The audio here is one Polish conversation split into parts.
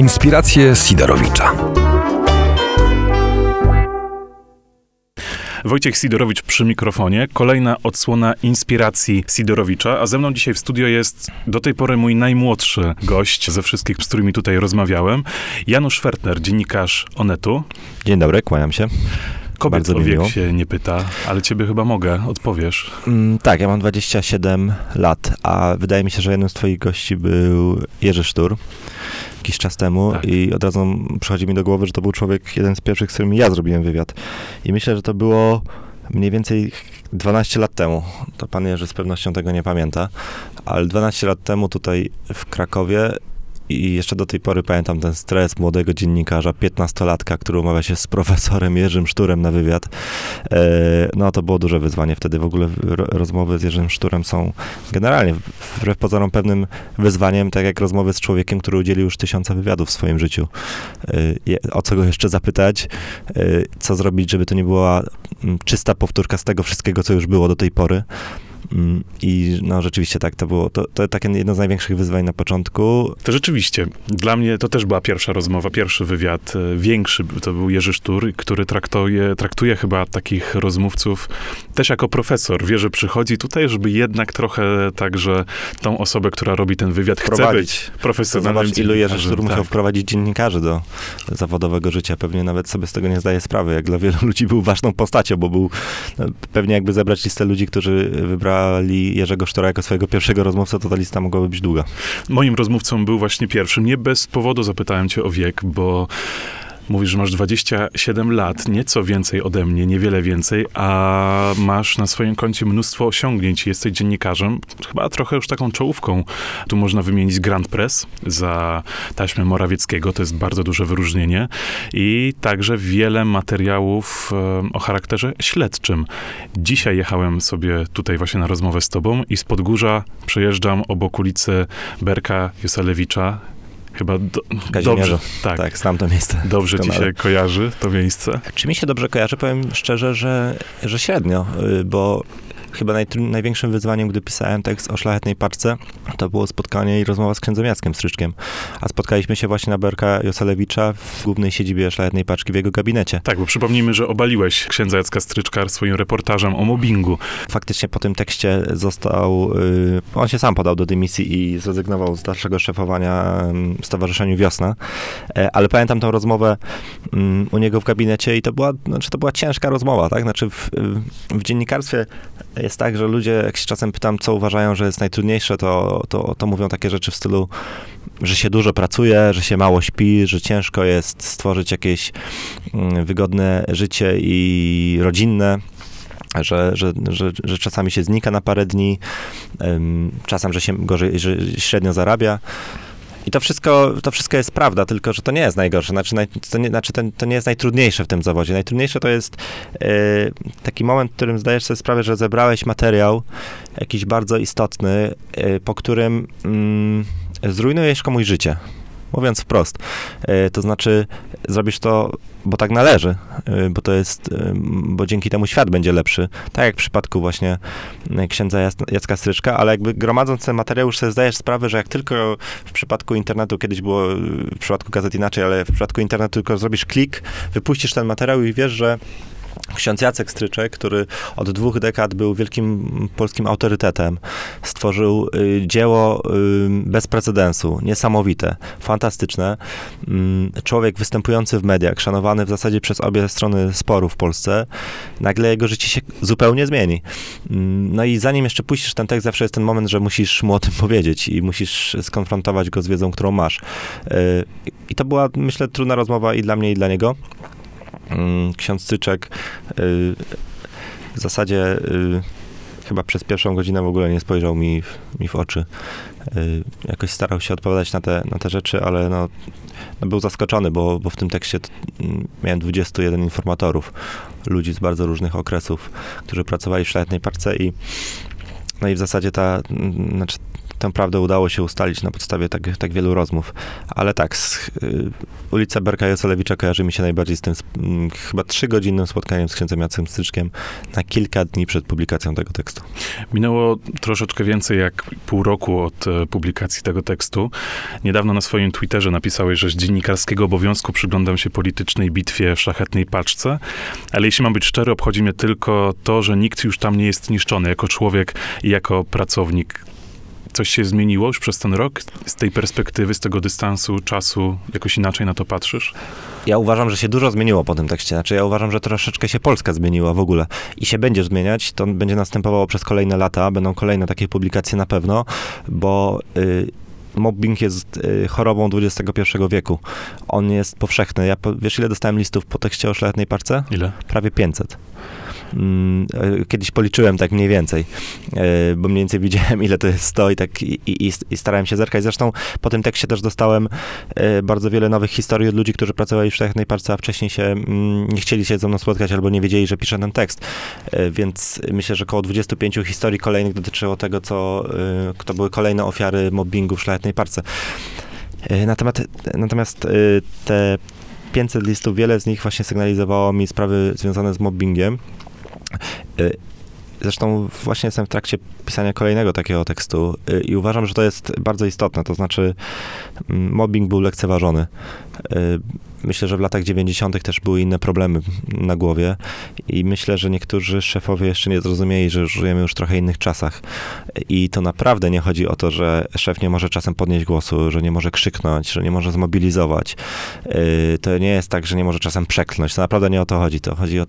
Inspiracje Sidorowicza. Wojciech Sidorowicz przy mikrofonie. Kolejna odsłona inspiracji Sidorowicza, a ze mną dzisiaj w studio jest do tej pory mój najmłodszy gość ze wszystkich, z którymi tutaj rozmawiałem. Janusz Fertner, dziennikarz Onetu. Dzień dobry, kłaniam się. Kobiet Bardzo o mi wiek się nie pyta, ale ciebie chyba mogę, odpowiesz. Mm, tak, ja mam 27 lat, a wydaje mi się, że jednym z twoich gości był Jerzy Sztur jakiś czas temu Tak. i od razu przychodzi mi do głowy, że to był człowiek, jeden z pierwszych, z którymi ja zrobiłem wywiad. I myślę, że to było mniej więcej 12 lat temu. To pan Jerzy z pewnością tego nie pamięta, ale 12 lat temu tutaj w Krakowie i jeszcze do tej pory pamiętam ten stres młodego dziennikarza, 15-latka, który umawia się z profesorem Jerzym Szturem na wywiad. E, no to było duże wyzwanie. Wtedy w ogóle ro- rozmowy z Jerzym Szturem są generalnie wbrew pozorom pewnym wyzwaniem, tak jak rozmowy z człowiekiem, który udzielił już tysiąca wywiadów w swoim życiu. E, o co go jeszcze zapytać, e, co zrobić, żeby to nie była mm, czysta powtórka z tego wszystkiego, co już było do tej pory. Mm, I no rzeczywiście tak, to było to, to takie jedno z największych wyzwań na początku. To rzeczywiście, dla mnie to też była pierwsza rozmowa, pierwszy wywiad, e, większy, to był Jerzy Sztur, który traktuje, traktuje chyba takich rozmówców też jako profesor. Wie, że przychodzi tutaj, żeby jednak trochę także tą osobę, która robi ten wywiad, chce Prowadzić. być profesjonalnym zobacz, ilu Jerzy Sztur musiał tak. wprowadzić dziennikarzy do zawodowego życia. Pewnie nawet sobie z tego nie zdaje sprawy, jak dla wielu ludzi był ważną postacią, bo był no, pewnie jakby zebrać listę ludzi, którzy wybrali Jerzego Sztura jako swojego pierwszego rozmówcę, to ta lista mogłaby być długa. Moim rozmówcą był właśnie pierwszym. Nie bez powodu zapytałem cię o wiek, bo mówisz, że masz 27 lat, nieco więcej ode mnie, niewiele więcej, a masz na swoim koncie mnóstwo osiągnięć. Jesteś dziennikarzem, chyba trochę już taką czołówką. Tu można wymienić Grand Press za taśmę Morawieckiego, to jest bardzo duże wyróżnienie i także wiele materiałów e, o charakterze śledczym. Dzisiaj jechałem sobie tutaj właśnie na rozmowę z tobą i z Podgórza przejeżdżam obok ulicy Berka Joselewicza. Chyba do, dobrze, tak, Tak, znam to miejsce. dobrze ci się kojarzy to miejsce. Czy mi się dobrze kojarzy? Powiem szczerze, że, że średnio, y, bo chyba najtru- największym wyzwaniem, gdy pisałem tekst o szlachetnej paczce, to było spotkanie i rozmowa z księdzem Jackiem Stryczkiem. A spotkaliśmy się właśnie na Berka Joselewicza w głównej siedzibie szlachetnej paczki w jego gabinecie. Tak, bo przypomnijmy, że obaliłeś księdza Jacka Stryczka swoim reportażem o mobbingu. Faktycznie po tym tekście został, y, on się sam podał do dymisji i zrezygnował z dalszego szefowania ym, Stowarzyszeniu Wiosna, E, ale pamiętam tę rozmowę ym, u niego w gabinecie i to była, znaczy to była ciężka rozmowa, tak? Znaczy w, y, w dziennikarstwie jest tak, że ludzie, jak się czasem pytam, co uważają, że jest najtrudniejsze, to, to, to mówią takie rzeczy w stylu, że się dużo pracuje, że się mało śpi, że ciężko jest stworzyć jakieś mm, wygodne życie i rodzinne że, że, że, że czasami się znika na parę dni, em, czasem, że się gorzej, że średnio zarabia. I to wszystko, to wszystko jest prawda, tylko że to nie jest najgorsze. Znaczy, naj, to, nie, znaczy to, to nie jest najtrudniejsze w tym zawodzie. Najtrudniejsze to jest e, taki moment, w którym zdajesz sobie sprawę, że zebrałeś materiał jakiś bardzo istotny, e, po którym mm, zrujnujesz komuś życie. Mówiąc wprost. E, to znaczy, zrobisz to, bo tak należy, e, bo to jest, e, bo dzięki temu świat będzie lepszy. Tak jak w przypadku właśnie księdza Jac- Jacka Stryczka, ale jakby gromadząc ten materiał już sobie zdajesz sprawę, że jak tylko w przypadku internetu, kiedyś było w przypadku gazet inaczej, ale w przypadku internetu tylko zrobisz klik, wypuścisz ten materiał i wiesz, że Ksiądz Jacek Stryczek, który od dwóch dekad był wielkim polskim autorytetem, stworzył y, dzieło y, bez precedensu, niesamowite, fantastyczne. Mm, człowiek występujący w mediach, szanowany w zasadzie przez obie strony sporu w Polsce, nagle jego życie się zupełnie zmieni. Mm, no i zanim jeszcze puścisz ten tekst, zawsze jest ten moment, że musisz mu o tym powiedzieć i musisz skonfrontować go z wiedzą, którą masz. Y, I to była, myślę, trudna rozmowa i dla mnie, i dla niego. Mm, Ksiądz Cyczek y, w zasadzie y, chyba przez pierwszą godzinę w ogóle nie spojrzał mi w, mi w oczy. Y, Jakoś starał się odpowiadać na te, na te rzeczy, ale no, no był zaskoczony, bo, bo w tym tekście mm, miałem 21 informatorów, ludzi z bardzo różnych okresów, którzy pracowali w szlachetnej parce i no i w zasadzie ta, mm, znaczy tę prawdę udało się ustalić na podstawie tak, tak wielu rozmów. Ale tak, z, y, ulica Berka Jocelewicza kojarzy mi się najbardziej z tym z, mm, chyba trzygodzinnym spotkaniem z księdzem Jacem Stryczkiem na kilka dni przed publikacją tego tekstu. Minęło troszeczkę więcej jak pół roku od e, publikacji tego tekstu. Niedawno na swoim Twitterze napisałeś, że z dziennikarskiego obowiązku przyglądam się politycznej bitwie w szlachetnej paczce, ale jeśli mam być szczery, obchodzi mnie tylko to, że nikt już tam nie jest niszczony jako człowiek i jako pracownik. Coś się zmieniło już przez ten rok? Z tej perspektywy, z tego dystansu, czasu, jakoś inaczej na to patrzysz? Ja uważam, że się dużo zmieniło po tym tekście. Znaczy, ja uważam, że troszeczkę się Polska zmieniła w ogóle i się będzie zmieniać. To będzie następowało przez kolejne lata. Będą kolejne takie publikacje na pewno, bo. Y, mobbing jest y, chorobą XXI wieku. On jest powszechny. Ja, wiesz, ile dostałem listów po tekście o szlachetnej parce? Ile? Prawie 500. Mm, e, Kiedyś policzyłem tak mniej więcej, e, bo mniej więcej widziałem, ile to jest 100 i tak i, i, i starałem się zerkać. Zresztą po tym tekście też dostałem e, bardzo wiele nowych historii od ludzi, którzy pracowali w Szlachetnej Parce, a wcześniej się mm, nie chcieli się ze mną spotkać albo nie wiedzieli, że piszę ten tekst. Więc myślę, że około 25 historii kolejnych dotyczyło tego, co, kto były kolejne ofiary mobbingu w Szlachetnej Parce. Natomiast, natomiast te 500 listów, wiele z nich właśnie sygnalizowało mi sprawy związane z mobbingiem. Y, zresztą właśnie jestem w trakcie pisania kolejnego takiego tekstu y, i uważam, że to jest bardzo istotne. To znaczy, mm, mobbing był lekceważony. Y, myślę, że w latach 90. też były inne problemy na głowie i myślę, że niektórzy szefowie jeszcze nie zrozumieli, że żyjemy już w trochę innych czasach. I to naprawdę nie chodzi o to, że szef nie może czasem podnieść głosu, że nie może krzyknąć, że nie może zmobilizować. Y, to nie jest tak, że nie może czasem przeklnąć. To naprawdę nie o to chodzi. To chodzi o,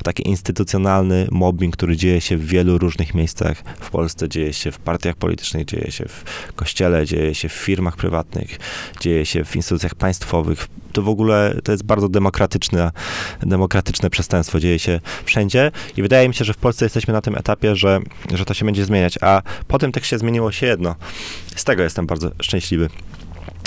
o taki instytucjonalny mobbing, który dzieje się w wielu różnych miejscach w Polsce. Dzieje się w partiach politycznych, dzieje się w kościele, dzieje się w firmach prywatnych, dzieje się w instytucjach państwowych, to w ogóle to jest bardzo demokratyczne, demokratyczne przestępstwo, dzieje się wszędzie i wydaje mi się, że w Polsce jesteśmy na tym etapie, że, że to się będzie zmieniać, a po tym tekście zmieniło się jedno. Z tego jestem bardzo szczęśliwy.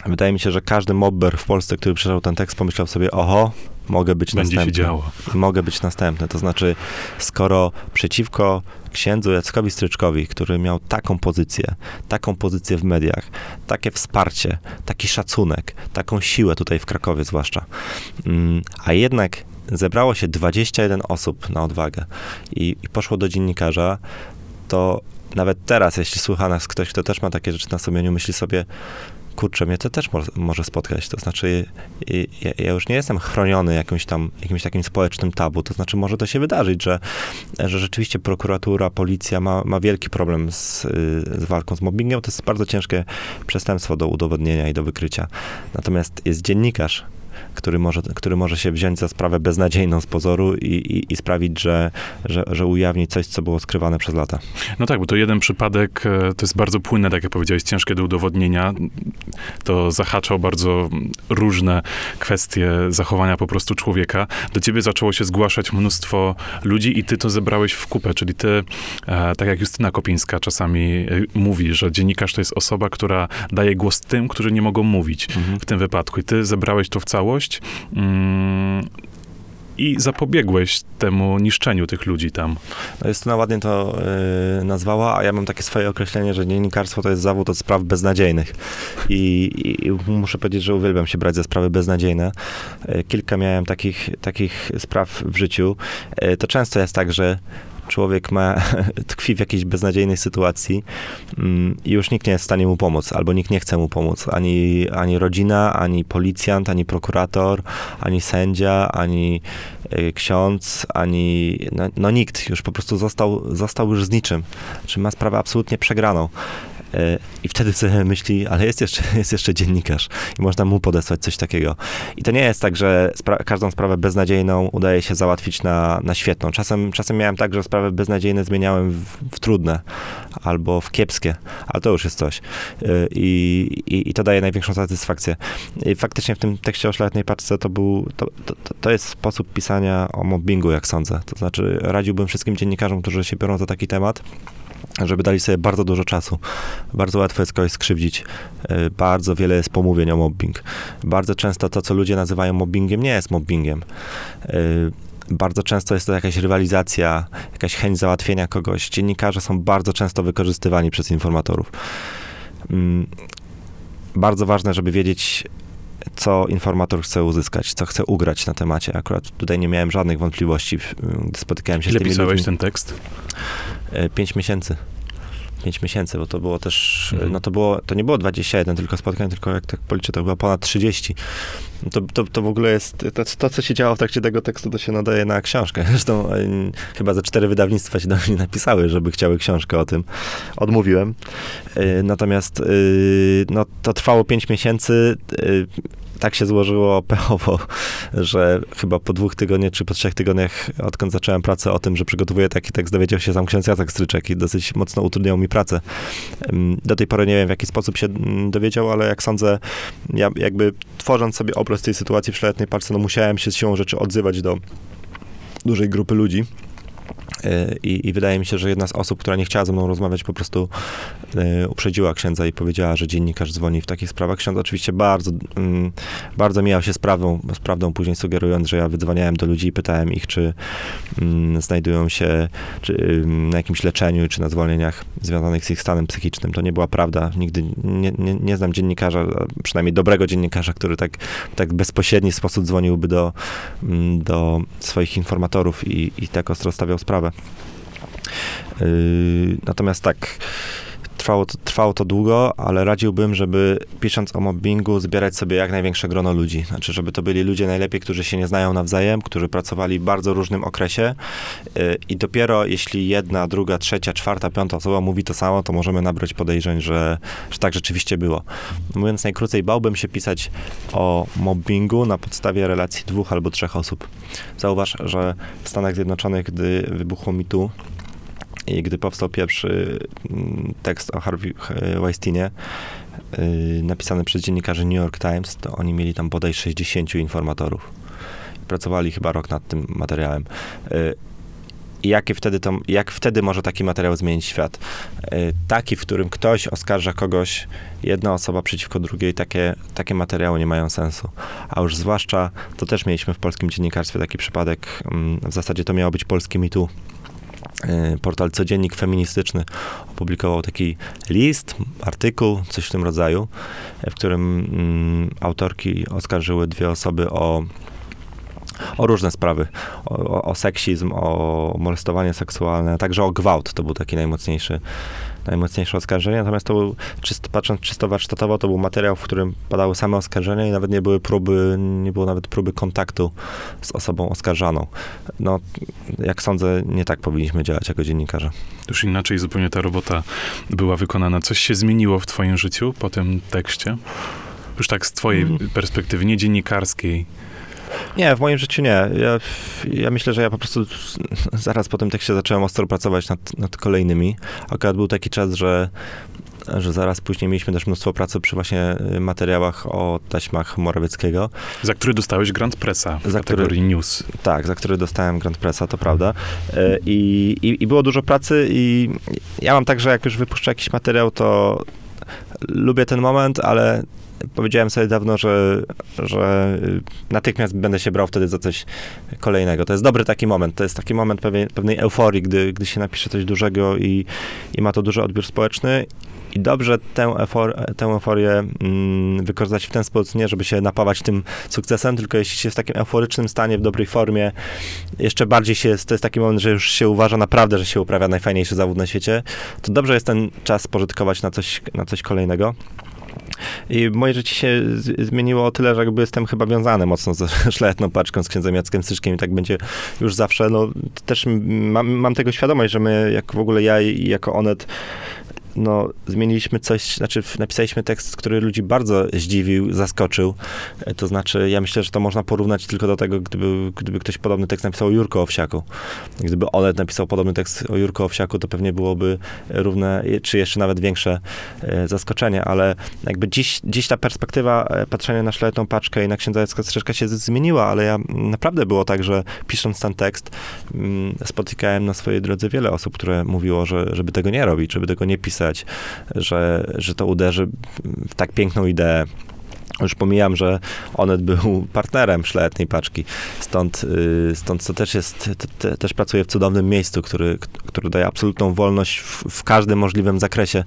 Wydaje mi się, że każdy mobber w Polsce, który przeczytał ten tekst, pomyślał sobie, oho, mogę być Będzie następny. się działo. Mogę być następny. To znaczy, skoro przeciwko księdzu Jackowi Stryczkowi, który miał taką pozycję, taką pozycję w mediach, takie wsparcie, taki szacunek, taką siłę tutaj w Krakowie zwłaszcza, mm, a jednak zebrało się 21 osób na odwagę i, i poszło do dziennikarza, to nawet teraz, jeśli słucha nas ktoś, kto też ma takie rzeczy na sumieniu, myśli sobie, kurczę, mnie to też mo może spotkać. To znaczy, ja, ja, już nie jestem chroniony jakimś tam, jakimś takim społecznym tabu. To znaczy, może to się wydarzyć, że, że rzeczywiście prokuratura, policja ma, ma wielki problem z, z walką z mobbingiem. To jest bardzo ciężkie przestępstwo do udowodnienia i do wykrycia. Natomiast jest dziennikarz, który może, który może się wziąć za sprawę beznadziejną z pozoru i, i, i sprawić, że, że, że ujawni coś, co było skrywane przez lata. No tak, bo to jeden przypadek, e, to jest bardzo płynne, tak jak powiedziałeś, ciężkie do udowodnienia. To zahaczał bardzo różne kwestie zachowania po prostu człowieka. Do ciebie zaczęło się zgłaszać mnóstwo ludzi i ty to zebrałeś w kupę, czyli ty, e, tak jak Justyna Kopińska czasami e, mówi, że dziennikarz to jest osoba, która daje głos tym, którzy nie mogą mówić mhm. w tym wypadku. I ty zebrałeś to w całość Mm, i zapobiegłeś temu niszczeniu tych ludzi tam. No Justyna ładnie to yy, nazwała, a ja mam takie swoje określenie, że dziennikarstwo to jest zawód od spraw beznadziejnych. I, i, i muszę powiedzieć, że uwielbiam się brać za sprawy beznadziejne. Yy, kilka miałem takich, takich spraw w życiu. Yy, to często jest tak, że człowiek ma, tkwi w jakiejś beznadziejnej sytuacji mm, i już nikt nie jest w stanie mu pomóc, albo nikt nie chce mu pomóc. Ani, ani rodzina, ani policjant, ani prokurator, ani sędzia, ani y, ksiądz, ani no, no, nikt już po prostu został, został już z niczym. Czy ma sprawę absolutnie przegraną. I wtedy sobie myśli, ale jest jeszcze, jest jeszcze dziennikarz i można mu podesłać coś takiego. I to nie jest tak, że spra każdą sprawę beznadziejną udaje się załatwić na, na świetną. Czasem, czasem miałem tak, że sprawy beznadziejne zmieniałem w, w trudne albo w kiepskie, ale to już jest coś. E, I, i, i to daje największą satysfakcję. I faktycznie w tym tekście o szlachetnej paczce to był, to, to, to jest sposób pisania o mobbingu, jak sądzę. To znaczy radziłbym wszystkim dziennikarzom, którzy się biorą za taki temat, żeby dali sobie bardzo dużo czasu. Bardzo łatwo jest kogoś skrzywdzić. E, bardzo wiele jest pomówień o mobbing. Bardzo często to, co ludzie nazywają mobbingiem, nie jest mobbingiem. E, bardzo często jest to jakaś rywalizacja, jakaś chęć załatwienia kogoś. Dziennikarze są bardzo często wykorzystywani przez informatorów. Mm, bardzo ważne, żeby wiedzieć, co informator chce uzyskać, co chce ugrać na temacie. Akurat tutaj nie miałem żadnych wątpliwości, gdy spotykałem się Ile z tymi pisałeś ludźmi. ten tekst? E, Pięć miesięcy. Pięć miesięcy, bo to było też, Mhm. no to było, to nie było 21 tylko spotkań, tylko jak tak policzę, to chyba ponad 30. No To, to, to w ogóle jest, to, to co się działo w trakcie tego tekstu, to się nadaje na książkę. Zresztą e, chyba ze cztery wydawnictwa się do mnie napisały, żeby chciały książkę o tym. Odmówiłem. E, Natomiast e, no, to trwało 5 miesięcy. E, Tak się złożyło pechowo, że chyba po dwóch tygodniach, czy po trzech tygodniach, odkąd zacząłem pracę o tym, że przygotowuję taki tekst, dowiedział się sam ksiądz Jacek Stryczek i dosyć mocno utrudniał mi pracę. Do tej pory nie wiem, w jaki sposób się mm, dowiedział, ale jak sądzę, ja jakby tworząc sobie obraz tej sytuacji w szlachetnej parce, no musiałem się z siłą rzeczy odzywać do dużej grupy ludzi. Yy, I, I wydaje mi się, że jedna z osób, która nie chciała ze mną rozmawiać, po prostu uprzedziła księdza i powiedziała, że dziennikarz dzwoni w takich sprawach. Ksiądz oczywiście bardzo, mm, bardzo mijał się z prawdą, z prawdą, później sugerując, że ja wydzwaniałem do ludzi i pytałem ich, czy mm, znajdują się czy, ym, na jakimś leczeniu, czy na zwolnieniach związanych z ich stanem psychicznym. To nie była prawda. Nigdy nie, nie, nie znam dziennikarza, przynajmniej dobrego dziennikarza, który tak, tak bezpośredni sposób dzwoniłby do, mm, do swoich informatorów i, i tak ostro stawiał sprawę. Yy, natomiast tak, trwało to, trwało to długo, ale radziłbym, żeby pisząc o mobbingu zbierać sobie jak największe grono ludzi. Znaczy, żeby to byli ludzie najlepiej, którzy się nie znają nawzajem, którzy pracowali w bardzo różnym okresie yy, i dopiero jeśli jedna, druga, trzecia, czwarta, piąta osoba mówi to samo, to możemy nabrać podejrzeń, że, że tak rzeczywiście było. Mówiąc najkrócej, bałbym się pisać o mobbingu na podstawie relacji dwóch albo trzech osób. Zauważ, że w Stanach Zjednoczonych, gdy wybuchło MeToo, i gdy powstał pierwszy mm, tekst o Harvey Weinsteinie, y, napisany przez dziennikarzy New York Times, to oni mieli tam bodaj 60 informatorów. Pracowali chyba rok nad tym materiałem. Y, jakie wtedy to, jak wtedy może taki materiał zmienić świat? Y, Taki, w którym ktoś oskarża kogoś, jedna osoba przeciwko drugiej, takie, takie materiały nie mają sensu. A już zwłaszcza, to też mieliśmy w polskim dziennikarstwie taki przypadek, mm, w zasadzie to miało być polskie Y, portal Codziennik Feministyczny opublikował taki list, artykuł, coś w tym rodzaju, w którym mm, autorki oskarżyły dwie osoby o o różne sprawy, o, o, seksizm, o molestowanie seksualne, także o gwałt. To był taki najmocniejszy, najmocniejsze oskarżenie. Natomiast to był, czysto, patrząc czysto warsztatowo, to był materiał, w którym padały same oskarżenia i nawet nie były próby, nie było nawet próby kontaktu z osobą oskarżaną. No, jak sądzę, nie tak powinniśmy działać jako dziennikarze. Już inaczej zupełnie ta robota była wykonana. Coś się zmieniło w twoim życiu po tym tekście? Już tak z twojej Mm. perspektywy, nie dziennikarskiej. Nie, w moim życiu nie. Ja, ja myślę, że ja po prostu zaraz po tym tekście zacząłem ostro pracować nad, nad kolejnymi. Akurat był taki czas, że, że zaraz później mieliśmy też mnóstwo pracy przy właśnie y, materiałach o taśmach Morawieckiego. Za który dostałeś Grand Pressa w Za kategorii News. Tak, za który dostałem Grand Pressa, to prawda. E, I, i, I było dużo pracy i ja mam tak, że jak już wypuszczę jakiś materiał, to lubię ten moment, ale powiedziałem sobie dawno, że, że y, natychmiast będę się brał wtedy za coś kolejnego. To jest dobry taki moment. To jest taki moment pewnej, pewnej euforii, gdy, gdy się napisze coś dużego i, i ma to duży odbiór społeczny. I dobrze tę, efor, tę euforię mm, wykorzystać w ten sposób, nie żeby się napawać tym sukcesem, tylko jeśli się w takim euforycznym stanie, w dobrej formie, jeszcze bardziej się, to jest taki moment, że już się uważa naprawdę, że się uprawia najfajniejszy zawód na świecie, to dobrze jest ten czas spożytkować na coś, na coś kolejnego. I moje życie się zmieniło o tyle, że jakby jestem chyba wiązany mocno ze szlachetną paczką z księdzem Jackiem Styczkiem i tak będzie już zawsze. No, też mam, mam tego świadomość, że my, jak w ogóle ja i jako Onet, no, zmieniliśmy coś, znaczy napisaliśmy tekst, który ludzi bardzo zdziwił, zaskoczył. E, To znaczy, ja myślę, że to można porównać tylko do tego, gdyby, gdyby ktoś podobny tekst napisał o Jurko Owsiaku. Gdyby Onet napisał podobny tekst o Jurko Owsiaku, to pewnie byłoby równe, czy jeszcze nawet większe e, zaskoczenie, ale jakby dziś, dziś ta perspektywa e, patrzenia na szlachetną paczkę i na księdza Jacka Strzeszka się zmieniła, ale ja mm, naprawdę było tak, że pisząc ten tekst, mm, spotykałem na swojej drodze wiele osób, które mówiło, że, żeby tego nie robić, żeby tego nie pisać, że, że to uderzy w tak piękną ideę Już pomijam, że Onet był partnerem szlachetnej paczki, stąd, y, stąd to też jest, te, też pracuje w cudownym miejscu, który, który daje absolutną wolność w, w każdym możliwym zakresie.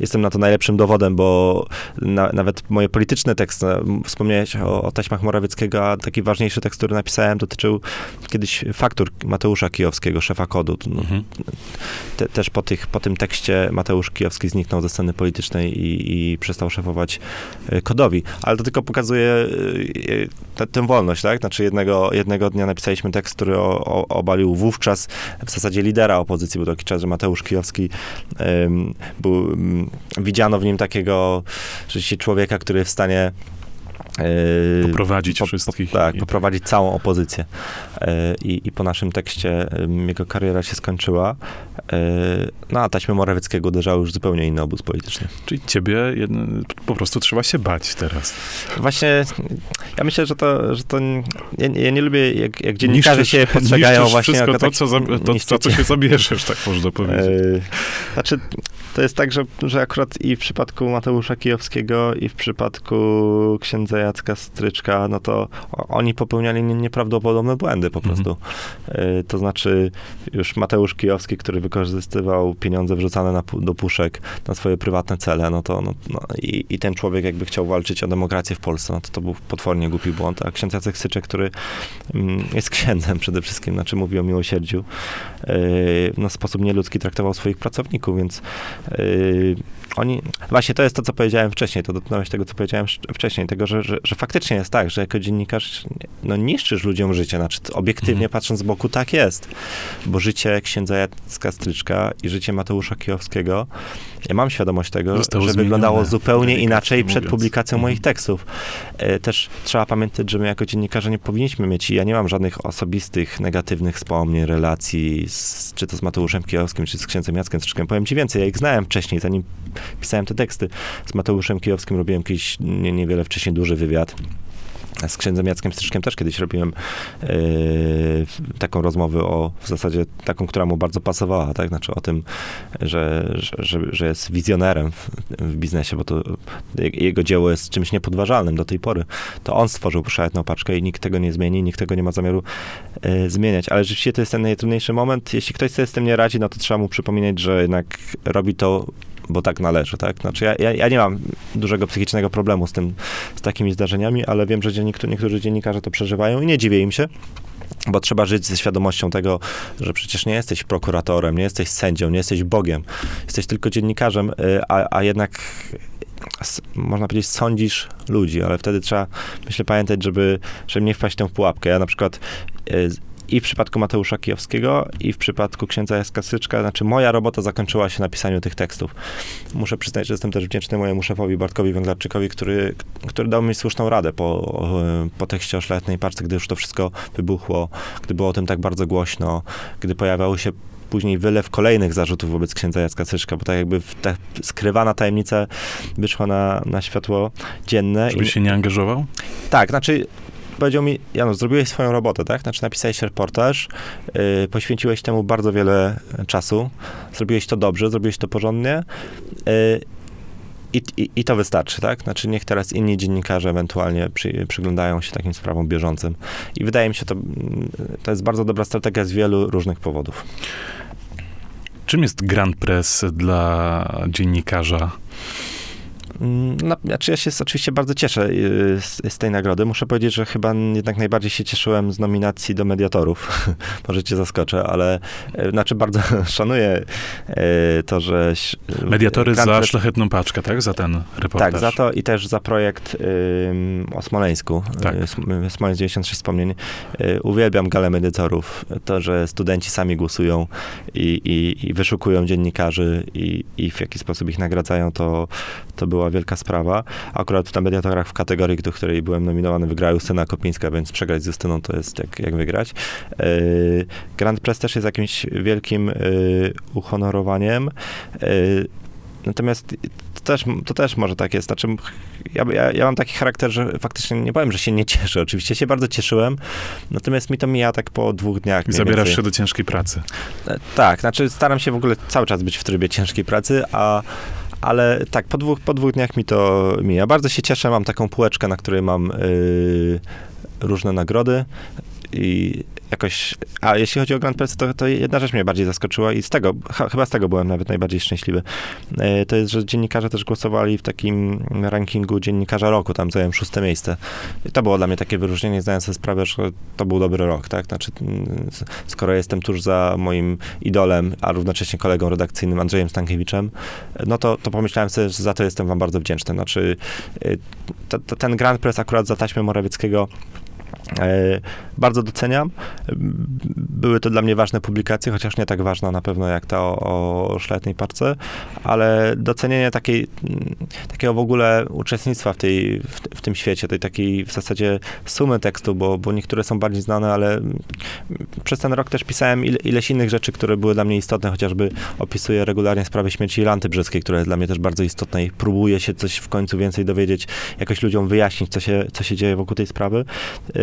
Jestem na to najlepszym dowodem, bo na, nawet moje polityczne teksty, wspomniałeś o, o taśmach Morawieckiego, a taki ważniejszy tekst, który napisałem, dotyczył kiedyś faktur Mateusza Kijowskiego, szefa kodu. No, Mhm. te, też po, tych, po tym tekście Mateusz Kijowski zniknął ze sceny politycznej i, i przestał szefować y, kodowi. Ale to tylko pokazuje y, te- tę wolność, tak? Znaczy jednego, jednego dnia napisaliśmy tekst, który o, o, obalił wówczas w zasadzie lidera opozycji. Był taki czas, że Mateusz Kijowski ym, był, ym, widziano w nim takiego rzeczywiście człowieka, który w stanie Poprowadzić po- wszystkich. Po, tak, poprowadzić całą opozycję. E, I, I po naszym tekście em, jego kariera się skończyła. No a taśmy Morawieckiego uderzały już zupełnie inny obóz polityczny. Czyli ciebie jedno, po prostu trzeba się bać teraz. Właśnie, ja myślę, że to, że to ja, ja nie lubię, jak, jak dziennikarze Niszczysz- się postrzegają właśnie wszystko jako to, co, za, taki- to, za co się zabierzesz, tak można powiedzieć. Znaczy, to jest tak, że, że akurat i w przypadku Mateusza Kijowskiego, i w przypadku księdza Jacka Stryczka, no to oni popełniali nie- nieprawdopodobne błędy po Mhm. prostu. E, To znaczy, już Mateusz Kijowski, który wykorzystywał pieniądze wrzucane na, do puszek na swoje prywatne cele, no to no, no, i, i ten człowiek jakby chciał walczyć o demokrację w Polsce, no to to był potwornie głupi błąd. A ksiądz Jacek Stryczek, który mm, jest księdzem przede wszystkim, znaczy mówi o miłosierdziu, e, no, w sposób nieludzki traktował swoich pracowników, więc yy, oni, właśnie to jest to, co powiedziałem wcześniej, to dotknąłeś tego, co powiedziałem wcześniej, tego, że, że, że faktycznie jest tak, że jako dziennikarz no, niszczysz ludziom życie, znaczy obiektywnie Mhm. patrząc z boku tak jest, bo życie księdza Jacka Stryczka i życie Mateusza Kijowskiego, ja mam świadomość tego, Zostało że wyglądało zupełnie inaczej przed mówiąc. publikacją Mhm. moich tekstów. E, Też trzeba pamiętać, że my jako dziennikarze nie powinniśmy mieć, i ja nie mam żadnych osobistych, negatywnych wspomnień, relacji, z, czy to z Mateuszem Kijowskim, czy z księdzem Jackiem Stryczkiem. Powiem ci więcej, ja ich znałem wcześniej, zanim pisałem te teksty. Z Mateuszem Kijowskim robiłem kiedyś nie, niewiele wcześniej duży wywiad. Z księdzem Jackiem Stryczkiem też kiedyś robiłem e, taką rozmowę o, w zasadzie taką, która mu bardzo pasowała, tak? Znaczy o tym, że, że, że, jest wizjonerem w, w biznesie, bo to je- jego dzieło jest czymś niepodważalnym do tej pory. To on stworzył szlachetną paczkę i nikt tego nie zmieni, nikt tego nie ma zamiaru e, zmieniać. Ale rzeczywiście to jest ten najtrudniejszy moment. Jeśli ktoś sobie z tym nie radzi, no to trzeba mu przypominać, że jednak robi to bo tak należy, tak? Znaczy ja, ja, ja nie mam dużego psychicznego problemu z tym, z takimi zdarzeniami, ale wiem, że dziennik, niektórzy dziennikarze to przeżywają i nie dziwię im się, bo trzeba żyć ze świadomością tego, że przecież nie jesteś prokuratorem, nie jesteś sędzią, nie jesteś Bogiem, jesteś tylko dziennikarzem, y, a, a jednak można powiedzieć, sądzisz ludzi, ale wtedy trzeba, myślę, pamiętać, żeby, żeby nie wpaść w tę pułapkę. Ja na przykład y, i w przypadku Mateusza Kijowskiego, i w przypadku księdza Jaska Syczka, znaczy moja robota zakończyła się na pisaniu tych tekstów. Muszę przyznać, że jestem też wdzięczny mojemu szefowi Bartkowi Węglarczykowi, który, który dał mi słuszną radę po, po tekście o szlachetnej paczce, gdy już to wszystko wybuchło, gdy było o tym tak bardzo głośno, gdy pojawiały się później wylew kolejnych zarzutów wobec księdza Jacka Syczka, bo tak jakby ta skrywana tajemnica wyszła na, na światło dzienne. Żebyś się nie angażował? Tak, znaczy powiedział mi, Janusz, zrobiłeś swoją robotę, tak? Znaczy napisałeś reportaż, yy, poświęciłeś temu bardzo wiele czasu, zrobiłeś to dobrze, zrobiłeś to porządnie yy, i, i, i to wystarczy, tak? Znaczy niech teraz inni dziennikarze ewentualnie przy, przyglądają się takim sprawom bieżącym. I wydaje mi się, to, to jest bardzo dobra strategia z wielu różnych powodów. Czym jest Grand Press dla dziennikarza? No, znaczy ja się oczywiście bardzo cieszę y, z, z tej nagrody. Muszę powiedzieć, że chyba jednak najbardziej się cieszyłem z nominacji do mediatorów. Może cię zaskoczę, ale y, znaczy bardzo szanuję y, to, że... Mediatory Grand za szlachetną paczkę, tak? Za ten reportaż. Tak, za to i też za projekt ym, o Smoleńsku, Tak. Smoleńsk 96 wspomnień. Uwielbiam galę mediatorów, to, że studenci sami głosują i, i, i wyszukują dziennikarzy i, i w jaki sposób ich nagradzają, to, to była wielka sprawa. Akurat na mediatorach w kategorii, do której byłem nominowany, wygrała Justyna Kopińska, więc przegrać z Justyną to jest jak, jak wygrać. Y, Grand Press też jest jakimś wielkim y, uhonorowaniem. Y, Natomiast to też, to też może tak jest. Znaczy, ja, ja, ja mam taki charakter, że faktycznie nie powiem, że się nie cieszę. Oczywiście się bardzo cieszyłem, natomiast mi to mija tak po dwóch dniach. I zabierasz więcej. się do ciężkiej pracy. E, Tak, znaczy staram się w ogóle cały czas być w trybie ciężkiej pracy, a, ale tak, po dwóch, po dwóch dniach mi to mija. Bardzo się cieszę, mam taką półeczkę, na której mam y, różne nagrody i jakoś, a jeśli chodzi o Grand Prix, to, to jedna rzecz mnie bardziej zaskoczyła i z tego, ch chyba z tego byłem nawet najbardziej szczęśliwy. E, to jest, że dziennikarze też głosowali w takim rankingu dziennikarza roku, tam zająłem szóste miejsce. I to było dla mnie takie wyróżnienie, zdając sobie sprawę, że to był dobry rok, tak? Znaczy, skoro jestem tuż za moim idolem, a równocześnie kolegą redakcyjnym Andrzejem Stankiewiczem, no to, to pomyślałem sobie, że za to jestem wam bardzo wdzięczny. Znaczy, e, ten Grand Prix akurat za taśmę Morawieckiego bardzo doceniam. Były to dla mnie ważne publikacje, chociaż nie tak ważna na pewno jak ta o, o szlachetnej parce, ale docenienie takiej, takiego w ogóle uczestnictwa w, tej, w, w, tym świecie, tej takiej w zasadzie sumy tekstu, bo, bo niektóre są bardziej znane, ale przez ten rok też pisałem ile, ileś innych rzeczy, które były dla mnie istotne, chociażby opisuję regularnie sprawę śmierci Ilanty Brzeskiej, która jest dla mnie też bardzo istotna i próbuję się coś w końcu więcej dowiedzieć, jakoś ludziom wyjaśnić, co się, co się dzieje wokół tej sprawy.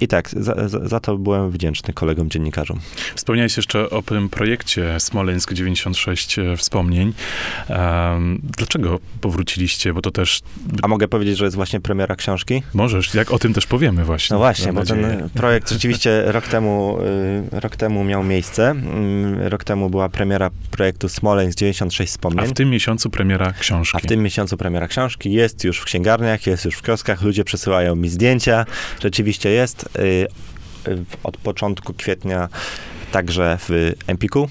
I tak, za, za, za, to byłem wdzięczny kolegom dziennikarzom. Wspomniałeś jeszcze o tym projekcie Smoleńsk 96 e, wspomnień. Um, dlaczego powróciliście? Bo to też... A mogę powiedzieć, że jest właśnie premiera książki? Możesz, jak o tym też powiemy właśnie. No właśnie, bo nadzieję. ten projekt rzeczywiście rok temu, y, rok temu miał miejsce. Mm, rok temu była premiera projektu Smoleńsk 96 wspomnień. A w tym miesiącu premiera książki. A w tym miesiącu premiera książki. Jest już w księgarniach, jest już w kioskach, ludzie przesyłają mi zdjęcia. Rzeczywiście jest. Y, od początku kwietnia także w Empiku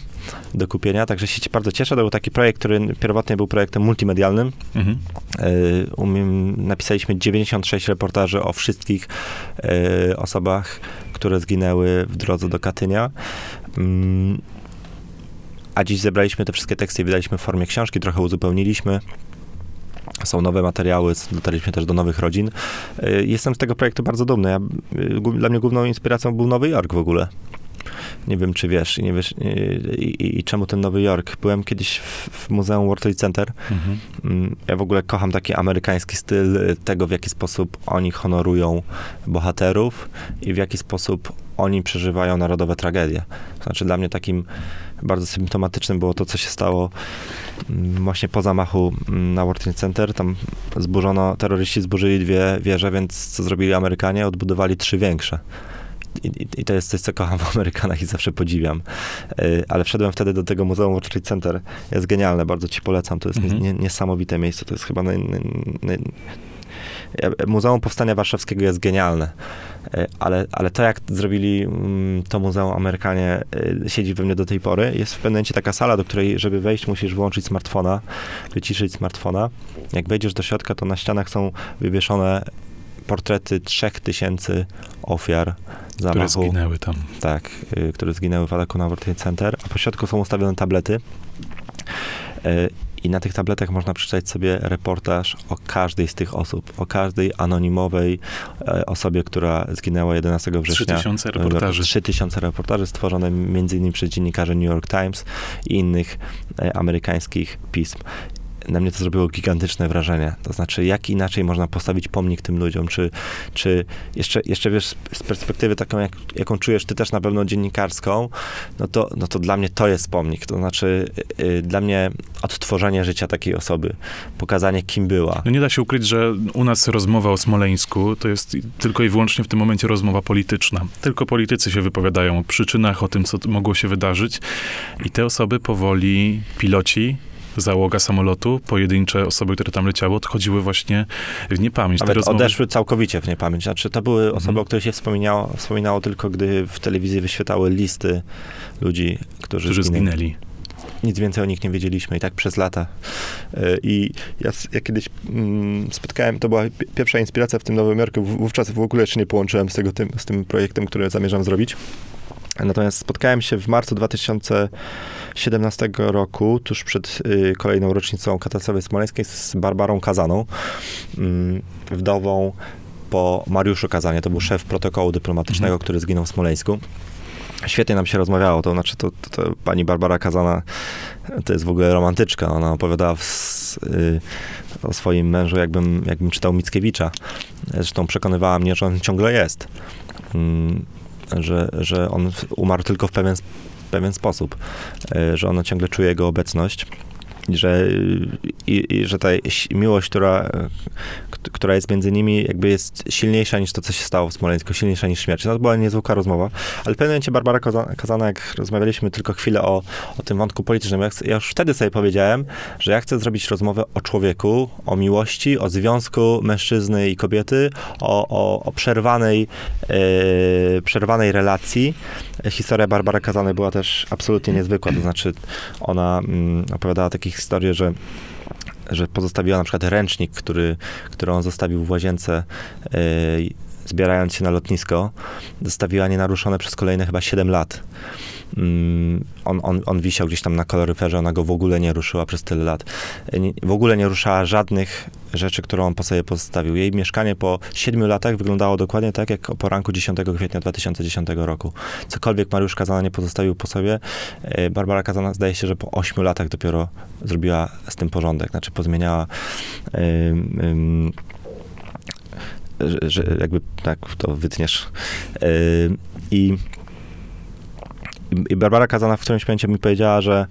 do kupienia, także się bardzo cieszę. To był taki projekt, który pierwotnie był projektem multimedialnym. Mhm. Y, umiem, napisaliśmy 96 reportaży o wszystkich y, osobach, które zginęły w drodze do Katynia. Mm, a dziś zebraliśmy te wszystkie teksty i wydaliśmy w formie książki, trochę uzupełniliśmy. Są nowe materiały, dotarliśmy też do nowych rodzin. Y, jestem z tego projektu bardzo dumny. Ja, y, dla mnie główną inspiracją był Nowy Jork w ogóle. Nie wiem, czy wiesz, nie wiesz i, i, i czemu ten Nowy Jork. Byłem kiedyś w, w Muzeum World Trade Center. Mhm. Mm, ja w ogóle kocham taki amerykański styl tego, w jaki sposób oni honorują bohaterów i w jaki sposób oni przeżywają narodowe tragedie. Znaczy dla mnie takim bardzo symptomatycznym było to, co się stało mm, właśnie po zamachu mm, na World Trade Center. Tam zburzono, terroryści zburzyli dwie wieże, więc co zrobili Amerykanie? Odbudowali trzy większe. I, I, to jest coś, co kocham w Amerykanach i zawsze podziwiam. Y, ale wszedłem wtedy do tego Muzeum World Trade Center. Jest genialne, bardzo ci polecam. To jest mhm. nie, niesamowite miejsce. To jest chyba naj, naj, Muzeum Powstania Warszawskiego jest genialne, e, ale, ale to, jak zrobili mm, to muzeum Amerykanie, e, siedzi we mnie do tej pory. Jest w pewnym taka sala, do której, żeby wejść, musisz wyłączyć smartfona, wyciszyć smartfona. Jak wejdziesz do środka, to na ścianach są wywieszone portrety trzech tysięcy ofiar zamachu. Które zginęły tam. Tak, y, które zginęły w na World Trade Center, a po środku są ustawione tablety. E, i na tych tabletach można przeczytać sobie reportaż o każdej z tych osób, o każdej anonimowej e, osobie, która zginęła 11 września. 3000 reportaży. 3000 reportaży stworzone m.in. przez dziennikarzy New York Times i innych e, amerykańskich pism na mnie to zrobiło gigantyczne wrażenie. To znaczy, jak inaczej można postawić pomnik tym ludziom? Czy, czy jeszcze, jeszcze wiesz, z perspektywy taką, jak, jaką czujesz ty też na pewno dziennikarską, no to, no to dla mnie to jest pomnik. To znaczy, yy, dla mnie odtworzenie życia takiej osoby, pokazanie, kim była. No nie da się ukryć, że u nas rozmowa o Smoleńsku to jest tylko i wyłącznie w tym momencie rozmowa polityczna. Tylko politycy się wypowiadają o przyczynach, o tym, co mogło się wydarzyć i te osoby powoli, piloci, załoga samolotu, pojedyncze osoby, które tam leciały, odchodziły właśnie w niepamięć. Nawet rozmowy... odeszły całkowicie w niepamięć. Znaczy, to były osoby, mhm. o których się wspominało, wspominało tylko, gdy w telewizji wyświetały listy ludzi, którzy, którzy zginęli. Nic więcej o nich nie wiedzieliśmy i tak przez lata. E, I ja, ja kiedyś mm, spotkałem, to była pierwsza inspiracja w tym Nowym Jorku, wówczas w ogóle jeszcze nie połączyłem z, tego, tym, z tym projektem, który zamierzam zrobić. Natomiast spotkałem się w marcu 2017 roku, tuż przed y, kolejną rocznicą katastrofy smoleńskiej, z Barbarą Kazaną, y, wdową po Mariuszu Kazanie. To był szef protokołu dyplomatycznego, mhm. który zginął w Smoleńsku. Świetnie nam się rozmawiało, to znaczy to, to, to, pani Barbara Kazana to jest w ogóle romantyczka. Ona opowiadała w, y, o swoim mężu, jakbym, jakbym czytał Mickiewicza. Zresztą przekonywała mnie, że on ciągle jest. Mm, że, że on umarł tylko w pewien, pewien sposób, e, że ona ciągle czuje jego obecność. Że, i, i że ta miłość, która, która jest między nimi, jakby jest silniejsza niż to, co się stało w Smoleńsku, silniejsza niż śmierć. No to była niezwykła rozmowa, ale w pewnym momencie Barbara Kazana, jak rozmawialiśmy tylko chwilę o, o tym wątku politycznym, ja, chcę, ja już wtedy sobie powiedziałem, że ja chcę zrobić rozmowę o człowieku, o miłości, o związku mężczyzny i kobiety, o, o, o przerwanej, e, przerwanej relacji. Historia Barbary Kazanej była też absolutnie niezwykła, to znaczy ona mm, opowiadała takie historie, że że pozostawiła na przykład ręcznik, który, który on zostawił w łazience, e, zbierając się na lotnisko, zostawiła nienaruszone przez kolejne chyba 7 lat. Mm, On, on, on wisiał gdzieś tam na koloryferze, ona go w ogóle nie ruszyła przez tyle lat. W ogóle nie ruszała żadnych rzeczy, które on po sobie pozostawił. Jej mieszkanie po 7 latach wyglądało dokładnie tak, jak o poranku 10 kwietnia 2010 roku. Cokolwiek Mariusz Kazana nie pozostawił po sobie, e, Barbara Kazana zdaje się, że po 8 latach dopiero zrobiła z tym porządek. Znaczy pozmieniała że, że jakby tak to wytniesz. Ym, I i Barbara Kazana w którymś momencie mi powiedziała, że,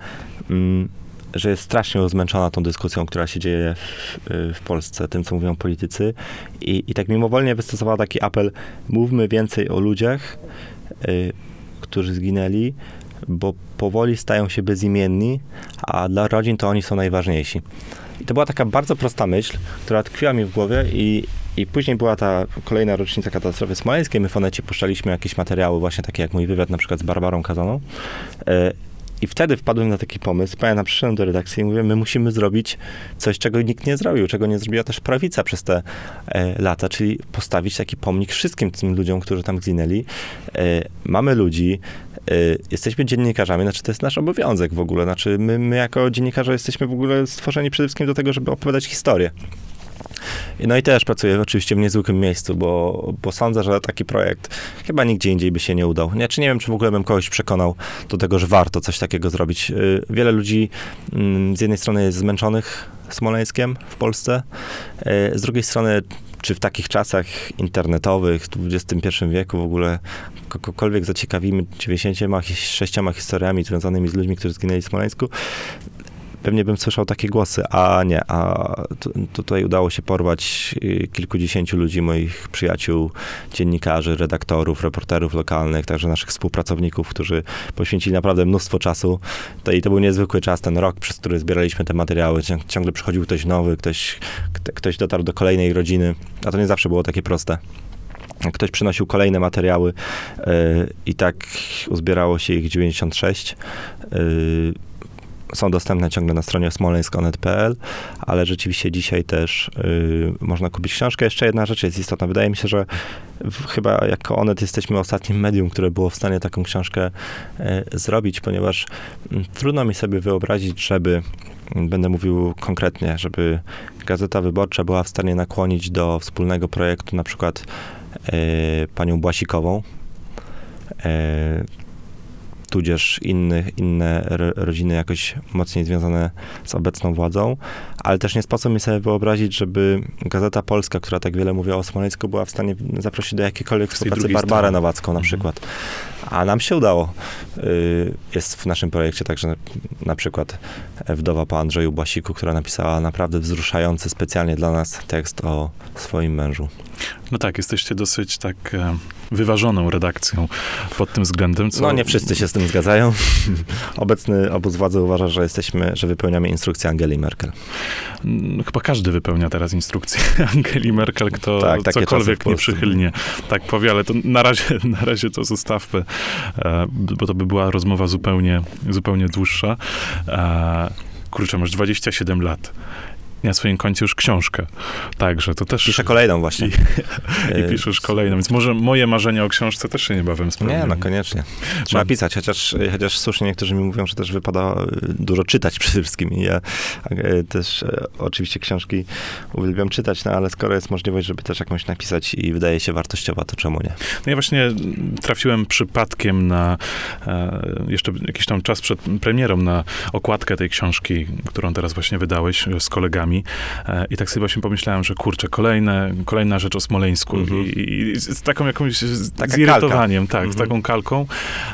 mm, że jest strasznie zmęczona tą dyskusją, która się dzieje w, w Polsce, tym, co mówią politycy. I, I tak mimowolnie wystosowała taki apel, mówmy więcej o ludziach, y, którzy zginęli, bo powoli stają się bezimienni, a dla rodzin to oni są najważniejsi. I to była taka bardzo prosta myśl, która tkwiła mi w głowie i, i później była ta kolejna rocznica katastrofy smoleńskiej. My w Onecie puszczaliśmy jakieś materiały, właśnie takie jak mój wywiad na przykład z Barbarą Kazaną. E, I wtedy wpadłem na taki pomysł. Pamiętam, przyszedłem do redakcji i mówię, my musimy zrobić coś, czego nikt nie zrobił, czego nie zrobiła też prawica przez te e, lata, czyli postawić taki pomnik wszystkim tym ludziom, którzy tam zginęli. E, mamy ludzi, e, jesteśmy dziennikarzami, znaczy to jest nasz obowiązek w ogóle, znaczy my, my jako dziennikarze jesteśmy w ogóle stworzeni przede wszystkim do tego, żeby opowiadać historię. No i też pracuję oczywiście w niezwykłym miejscu, bo, bo sądzę, że taki projekt chyba nigdzie indziej by się nie udał. Nie, czy nie wiem, czy w ogóle bym kogoś przekonał do tego, że warto coś takiego zrobić. Y, Wiele ludzi mm, z jednej strony jest zmęczonych Smoleńskiem w Polsce, y, z drugiej strony czy w takich czasach internetowych, w XXI wieku w ogóle kogokolwiek zaciekawimy 96 historiami związanymi z ludźmi, którzy zginęli w Smoleńsku, pewnie bym słyszał takie głosy, a nie, a tu- tutaj udało się porwać y, kilkudziesięciu ludzi, moich przyjaciół, dziennikarzy, redaktorów, reporterów lokalnych, także naszych współpracowników, którzy poświęcili naprawdę mnóstwo czasu. To, I to był niezwykły czas, ten rok, przez który zbieraliśmy te materiały. Cią- Ciągle przychodził ktoś nowy, ktoś, kto- ktoś dotarł do kolejnej rodziny, a to nie zawsze było takie proste. Ktoś przynosił kolejne materiały y, i tak uzbierało się ich 96. Y, są dostępne ciągle na stronie smoleńsk.onet.pl, ale rzeczywiście dzisiaj też y, można kupić książkę. Jeszcze jedna rzecz jest istotna. Wydaje mi się, że w, chyba jako Onet jesteśmy ostatnim medium, które było w stanie taką książkę y, zrobić, ponieważ mm, trudno mi sobie wyobrazić, żeby, mm, będę mówił konkretnie, żeby Gazeta Wyborcza była w stanie nakłonić do wspólnego projektu na przykład y, panią Błasikową, y, tudzież inny, inne ro- rodziny jakoś mocniej związane z obecną władzą, ale też nie sposób mi sobie wyobrazić, żeby Gazeta Polska, która tak wiele mówi o Smoleńsku, była w stanie zaprosić do jakiejkolwiek współpracy Barbarę strony. Nowacką na Mhm. A nam się udało. Y, Jest w naszym projekcie także na przykład wdowa po Andrzeju Błasiku, która napisała naprawdę wzruszający specjalnie dla nas tekst o swoim mężu. No tak, jesteście dosyć tak e, wyważoną redakcją pod tym względem, co... No nie wszyscy się z tym zgadzają. Obecny obóz władzy uważa, że jesteśmy, że wypełniamy instrukcję Angeli Merkel. Mm, Chyba każdy wypełnia teraz instrukcję Angeli Merkel, kto Tak, cokolwiek nieprzychylnie tak powie, ale to na razie, na razie to zostawmy, bo to by była rozmowa zupełnie, zupełnie dłuższa. E, Kurczę, masz 27 lat. Na swoim koncie już książkę. Także to też... Piszę kolejną właśnie. I, I piszesz kolejną, więc może moje marzenia o książce też się niebawem spełnią. Nie, no koniecznie. Trzeba Mam- pisać, chociaż, chociaż słusznie niektórzy mi mówią, że też wypada y, dużo czytać przede wszystkim. I ja y, też y, oczywiście książki uwielbiam czytać, no ale skoro jest możliwość, żeby też jakąś napisać i wydaje się wartościowa, to czemu nie? No ja właśnie trafiłem przypadkiem na e, jeszcze jakiś tam czas przed premierą na okładkę tej książki, którą teraz właśnie wydałeś z kolegami. E, I tak sobie właśnie pomyślałem, że kurczę, kolejne, kolejna rzecz o Smoleńsku Mhm. I, i z taką jakąś z zirytowaniem, tak, z Mhm. taką kalką.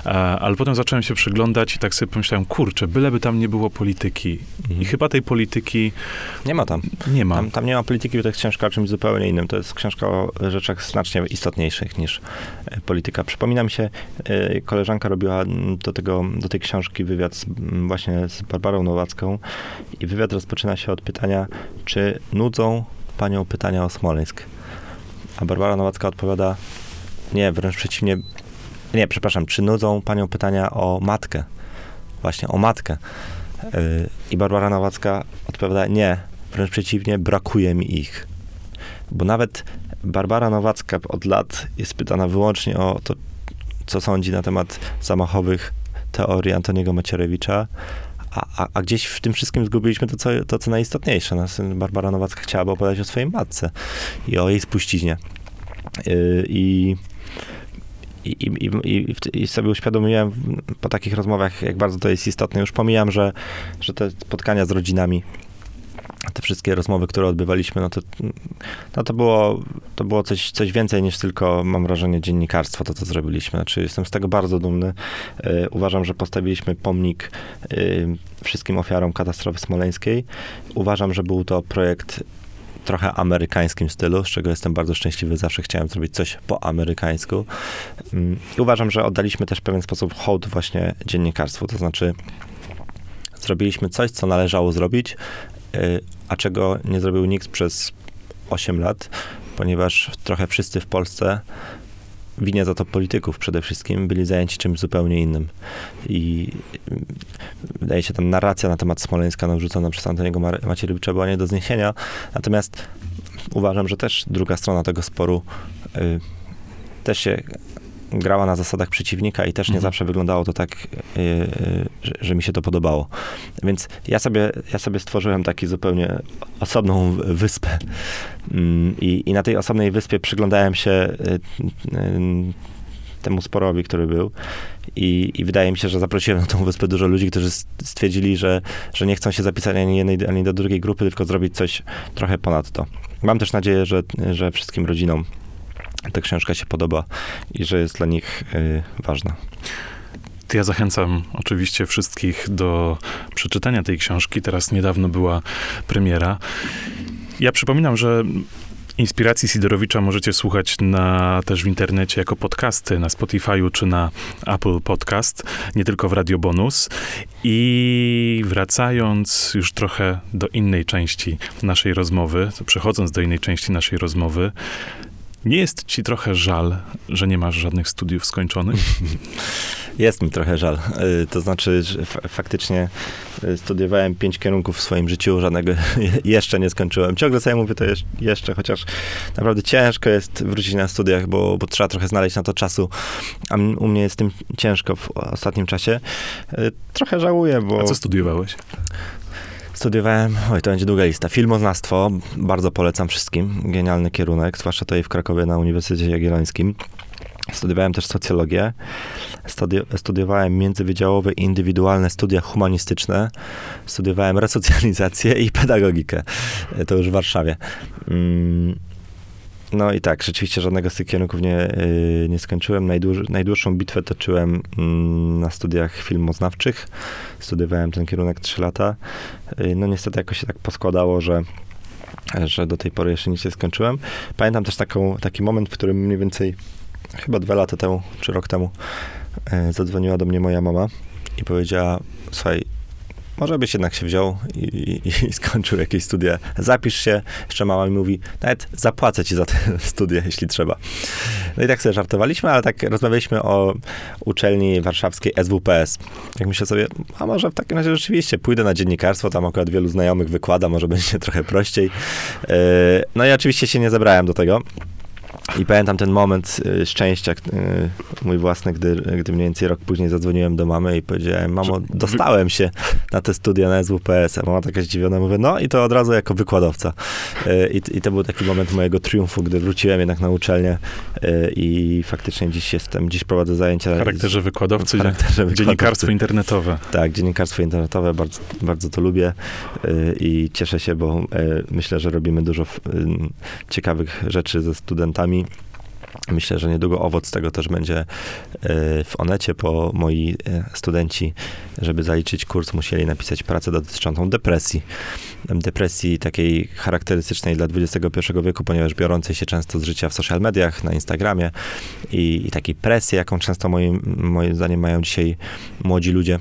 E, ale potem zacząłem się przyglądać i tak sobie pomyślałem, kurczę, byleby tam nie było polityki. Mhm. I chyba tej polityki Nie ma tam. nie ma. Tam, tam nie ma polityki, bo to jest książka o czymś zupełnie innym. To jest książka o rzeczach znacznie istotniejszych niż e, polityka. Przypomina mi się, koleżanka robiła do, tego, do tej książki wywiad z, właśnie z Barbarą Nowacką i wywiad rozpoczyna się od pytania, czy nudzą panią pytania o Smoleńsk. A Barbara Nowacka odpowiada, nie, wręcz przeciwnie, nie, przepraszam, czy nudzą panią pytania o matkę? Właśnie, o matkę. E, I Barbara Nowacka odpowiada, nie, wręcz przeciwnie, brakuje mi ich. Bo nawet Barbara Nowacka od lat jest pytana wyłącznie o to, co sądzi na temat zamachowych teorii Antoniego Macierewicza, a, a, gdzieś w tym wszystkim zgubiliśmy to, co, to, co najistotniejsze. No, syn Barbara Nowacka chciałaby opowiadać o swojej matce i o jej spuściźnie. Yy, I i, i, i, I sobie uświadomiłem po takich rozmowach, jak bardzo to jest istotne. Już pomijam, że, że te spotkania z rodzinami, te wszystkie rozmowy, które odbywaliśmy, no to, no to było, to było coś, coś więcej niż tylko, mam wrażenie, dziennikarstwo, to co zrobiliśmy. Znaczy, jestem z tego bardzo dumny. E, uważam, że postawiliśmy pomnik e, wszystkim ofiarom katastrofy smoleńskiej. Uważam, że był to projekt trochę amerykańskim stylu, z czego jestem bardzo szczęśliwy. Zawsze chciałem zrobić coś po amerykańsku. I uważam, że oddaliśmy też w pewien sposób hołd właśnie dziennikarstwu, to znaczy zrobiliśmy coś, co należało zrobić, a czego nie zrobił nikt przez 8 lat, ponieważ trochę wszyscy w Polsce winię za to polityków przede wszystkim, byli zajęci czymś zupełnie innym. I y, wydaje się, ta narracja na temat Smoleńska narzucona przez Antoniego Macierewicza była nie do zniesienia. Natomiast uważam, że też druga strona tego sporu y, też się grała na zasadach przeciwnika i też nie Mhm. zawsze wyglądało to tak, y, y, że, że mi się to podobało. Więc ja sobie, ja sobie stworzyłem taki zupełnie osobną wyspę. Mm, I, I na tej osobnej wyspie przyglądałem się y, temu sporowi, który był. I, I wydaje mi się, że zaprosiłem na tą wyspę dużo ludzi, którzy stwierdzili, że, że nie chcą się zapisać ani jednej, ani do drugiej grupy, tylko zrobić coś trochę ponad to. Mam też nadzieję, że, że wszystkim rodzinom ta książka się podoba i że jest dla nich y, ważna. Ja zachęcam oczywiście wszystkich do przeczytania tej książki. Teraz niedawno była premiera. Ja przypominam, że Inspiracji Sidorowicza możecie słuchać na, też w internecie jako podcasty na Spotify'u czy na Apple Podcast, nie tylko w Radio Bonus. I wracając już trochę do innej części naszej rozmowy, przechodząc do innej części naszej rozmowy, nie jest ci trochę żal, że nie masz żadnych studiów skończonych? Jest mi trochę żal. Y, To znaczy, że faktycznie y, studiowałem pięć kierunków w swoim życiu, żadnego jeszcze nie skończyłem. Ciągle sobie mówię to jeszcze, chociaż naprawdę ciężko jest wrócić na studiach, bo, bo trzeba trochę znaleźć na to czasu. A u mnie jest tym ciężko w ostatnim czasie. Y, Trochę żałuję, bo... A co studiowałeś? Studiowałem, oj, to będzie długa lista. Filmoznawstwo, bardzo polecam wszystkim. Genialny kierunek, zwłaszcza tutaj w Krakowie na Uniwersytecie Jagiellońskim. Studiowałem też socjologię. Studi- studiowałem międzywydziałowe i indywidualne studia humanistyczne. Studiowałem resocjalizację i pedagogikę. To już w Warszawie. Mm, No i tak, rzeczywiście żadnego z tych kierunków nie, y, nie skończyłem. Najdłuż, najdłuższą bitwę toczyłem mm, na studiach filmoznawczych. Studiowałem ten kierunek 3 lata. Y, No niestety jakoś się tak poskładało, że, że do tej pory jeszcze nic nie skończyłem. Pamiętam też taką, taki moment, w którym mniej więcej chyba dwa lata temu, czy rok temu e, zadzwoniła do mnie moja mama i powiedziała, słuchaj, może byś jednak się wziął i, i, i skończył jakieś studia. Zapisz się. Jeszcze mama mi mówi, nawet zapłacę ci za te studia, jeśli trzeba. No i tak sobie żartowaliśmy, ale tak rozmawialiśmy o uczelni warszawskiej SWPS. Jak myślę sobie, a może w takim razie rzeczywiście pójdę na dziennikarstwo, tam akurat wielu znajomych wykłada, może będzie trochę prościej. E, No i oczywiście się nie zebrałem do tego. I pamiętam ten moment y, szczęścia, y, mój własny, gdy, gdy mniej więcej rok później zadzwoniłem do mamy i powiedziałem, mamo, dostałem się na te studia na SWPS. A mama taka zdziwiona, mówię, no i to od razu jako wykładowca. E, I, I to był taki moment mojego triumfu, gdy wróciłem jednak na uczelnię e, i faktycznie dziś jestem, dziś prowadzę zajęcia. W charakterze wykładowcy, w charakterze wykładowcy. dziennikarstwo internetowe. Tak, dziennikarstwo internetowe, bardzo, bardzo to lubię y, i cieszę się, bo y, myślę, że robimy dużo y, ciekawych rzeczy ze studentami. Myślę, że niedługo owoc tego też będzie w Onecie, bo moi studenci, żeby zaliczyć kurs, musieli napisać pracę dotyczącą depresji. Depresji takiej charakterystycznej dla XXI wieku, ponieważ biorącej się często z życia w social mediach, na Instagramie i, i takiej presji, jaką często moim, moim zdaniem mają dzisiaj młodzi ludzie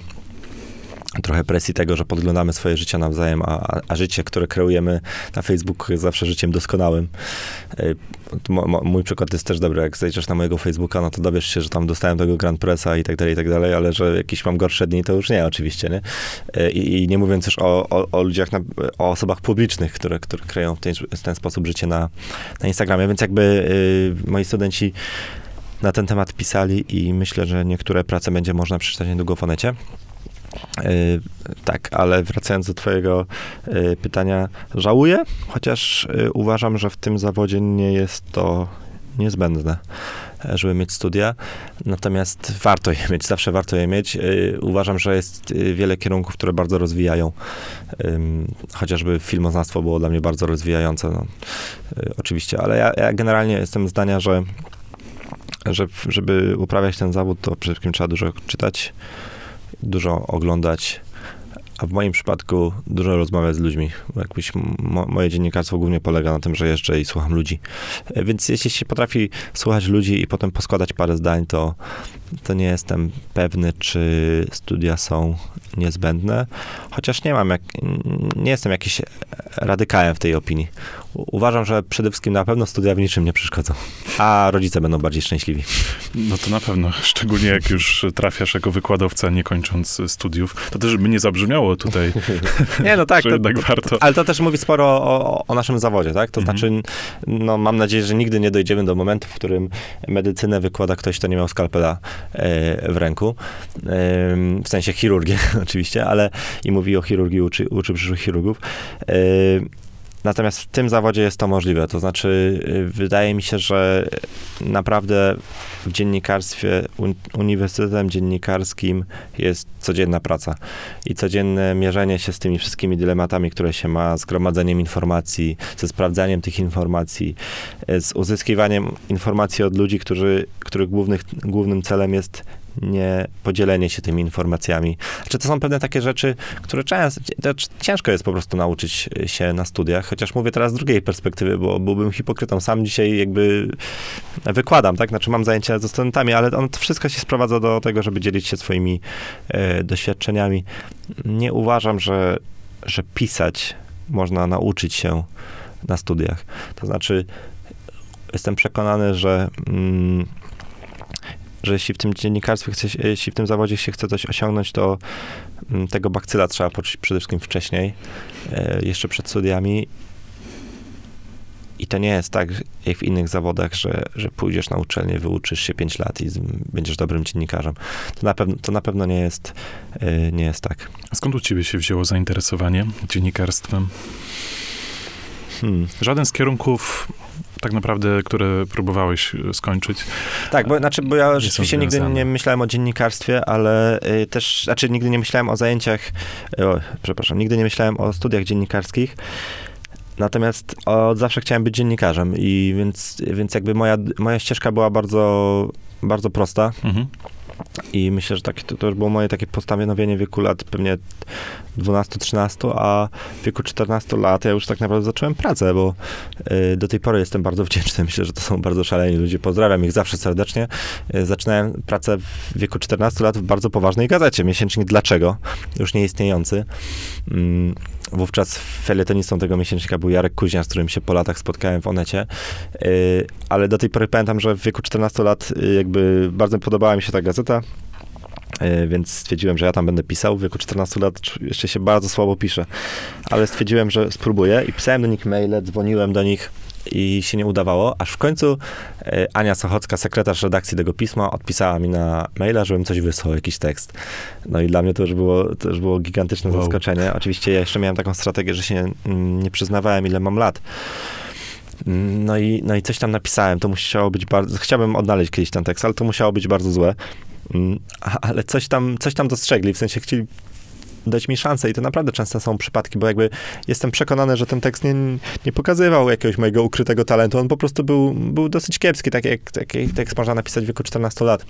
trochę presji tego, że podglądamy swoje życie nawzajem, a, a życie, które kreujemy na Facebooku jest zawsze życiem doskonałym. Y, mój przykład jest też dobry, jak zajrzysz na mojego Facebooka, no to dowiesz się, że tam dostałem tego Grand Pressa i tak dalej, i tak dalej, ale że jakieś mam gorsze dni, to już nie, oczywiście, nie? Y, I, i nie mówiąc już o, o, o ludziach, na, o osobach publicznych, które, które kreują w ten, w ten sposób życie na, na Instagramie, więc jakby y, moi studenci na ten temat pisali i myślę, że niektóre prace będzie można przeczytać niedługo w Onecie. E, tak, ale wracając do Twojego e, pytania, żałuję, chociaż e, uważam, że w tym zawodzie nie jest to niezbędne, żeby mieć studia. Natomiast warto je mieć, zawsze warto je mieć. Uważam, że jest wiele kierunków, które bardzo rozwijają. Chociażby filmoznawstwo było dla mnie bardzo rozwijające, no, oczywiście, ale ja, ja generalnie jestem zdania, że, że żeby uprawiać ten zawód, to przede wszystkim trzeba dużo czytać, dużo oglądać, a w moim przypadku dużo rozmawiać z ludźmi. Jakbyś, mo, moje dziennikarstwo głównie polega na tym, że jeżdżę i słucham ludzi. Więc jeśli się potrafi słuchać ludzi i potem poskładać parę zdań, to, to nie jestem pewny, czy studia są niezbędne. Chociaż nie mam, jak, nie jestem jakiś radykałem w tej opinii. Uważam, że przede wszystkim na pewno studia w niczym nie przeszkodzą, a rodzice będą bardziej szczęśliwi. No to na pewno, szczególnie jak już trafiasz jako wykładowca, nie kończąc studiów. To też by nie zabrzmiało tutaj, nie, no tak, to, jednak warto. Ale to też mówi sporo o, o naszym zawodzie, tak? To mhm. znaczy, no mam nadzieję, że nigdy nie dojdziemy do momentu, w którym medycynę wykłada ktoś, kto nie miał skalpela e, w ręku. E, w sensie chirurgię oczywiście, ale i mówi o chirurgii, uczy, uczy przyszłych chirurgów. Natomiast w tym zawodzie jest to możliwe. To znaczy, y, wydaje mi się, że naprawdę w dziennikarstwie, uniwersytetem dziennikarskim jest codzienna praca i codzienne mierzenie się z tymi wszystkimi dylematami, które się ma, z gromadzeniem informacji, ze sprawdzaniem tych informacji, y, z uzyskiwaniem informacji od ludzi, którzy, których głównych, głównym celem jest nie podzielenie się tymi informacjami. Czy to są pewne takie rzeczy, które często, ciężko jest po prostu nauczyć się na studiach, chociaż mówię teraz z drugiej perspektywy, bo byłbym hipokrytą. Sam dzisiaj jakby wykładam, tak? Znaczy mam zajęcia ze studentami, ale on, to wszystko się sprowadza do tego, żeby dzielić się swoimi e, doświadczeniami. Nie uważam, że, że pisać można nauczyć się na studiach. To znaczy, jestem przekonany, że mm, że jeśli w tym dziennikarstwie, chce, jeśli w tym zawodzie się chce coś osiągnąć, to mm, tego bakcyla trzeba poczuć przede wszystkim wcześniej, e, jeszcze przed studiami. I to nie jest tak, jak w innych zawodach, że, że pójdziesz na uczelnię, wyuczysz się 5 lat i będziesz dobrym dziennikarzem. To na pewno, to na pewno nie, jest, e, nie jest tak. A skąd u ciebie się wzięło zainteresowanie dziennikarstwem? Hmm. Żaden z kierunków tak naprawdę, które próbowałeś e, skończyć. Tak, bo, znaczy, bo ja rzeczywiście nigdy nie myślałem o dziennikarstwie, ale y, też, znaczy nigdy nie myślałem o zajęciach, o, przepraszam, nigdy nie myślałem o studiach dziennikarskich. Natomiast od zawsze chciałem być dziennikarzem i więc, więc jakby moja, moja ścieżka była bardzo, bardzo prosta. Mhm. I myślę, że tak, to, to już było moje takie postanowienie wieku lat pewnie 12-13, a w wieku 14 lat ja już tak naprawdę zacząłem pracę, bo y, do tej pory jestem bardzo wdzięczny. Myślę, że to są bardzo szaleni ludzie. Pozdrawiam ich zawsze serdecznie. Y, zaczynałem pracę w wieku 14 lat w bardzo poważnej gazecie, miesięcznik Dlaczego, już nieistniejący. Y, Wówczas felietonistą tego miesięcznika był Jarek Kuźnia, z którym się po latach spotkałem w Onecie. Y, ale do tej pory pamiętam, że w wieku 14 lat y, jakby bardzo podobała mi się ta gazeta. Y, więc stwierdziłem, że ja tam będę pisał. W wieku 14 lat jeszcze się bardzo słabo piszę, ale stwierdziłem, że spróbuję i pisałem do nich maile, dzwoniłem do nich i się nie udawało, aż w końcu e, Ania Sochocka, sekretarz redakcji tego pisma, odpisała mi na maila, żebym coś wysłał, jakiś tekst. No i dla mnie to już było, to już było gigantyczne Wow. zaskoczenie. Oczywiście ja jeszcze miałem taką strategię, że się mm, nie przyznawałem, ile mam lat. No i, no i coś tam napisałem, to musiało być bardzo, chciałbym odnaleźć kiedyś ten tekst, ale to musiało być bardzo złe. Mm, Ale coś tam, coś tam dostrzegli, w sensie chcieli dać mi szansę i to naprawdę często są przypadki, bo jakby jestem przekonany, że ten tekst nie, nie pokazywał jakiegoś mojego ukrytego talentu, on po prostu był, był dosyć kiepski, tak jak taki tekst można napisać w wieku 14 lat.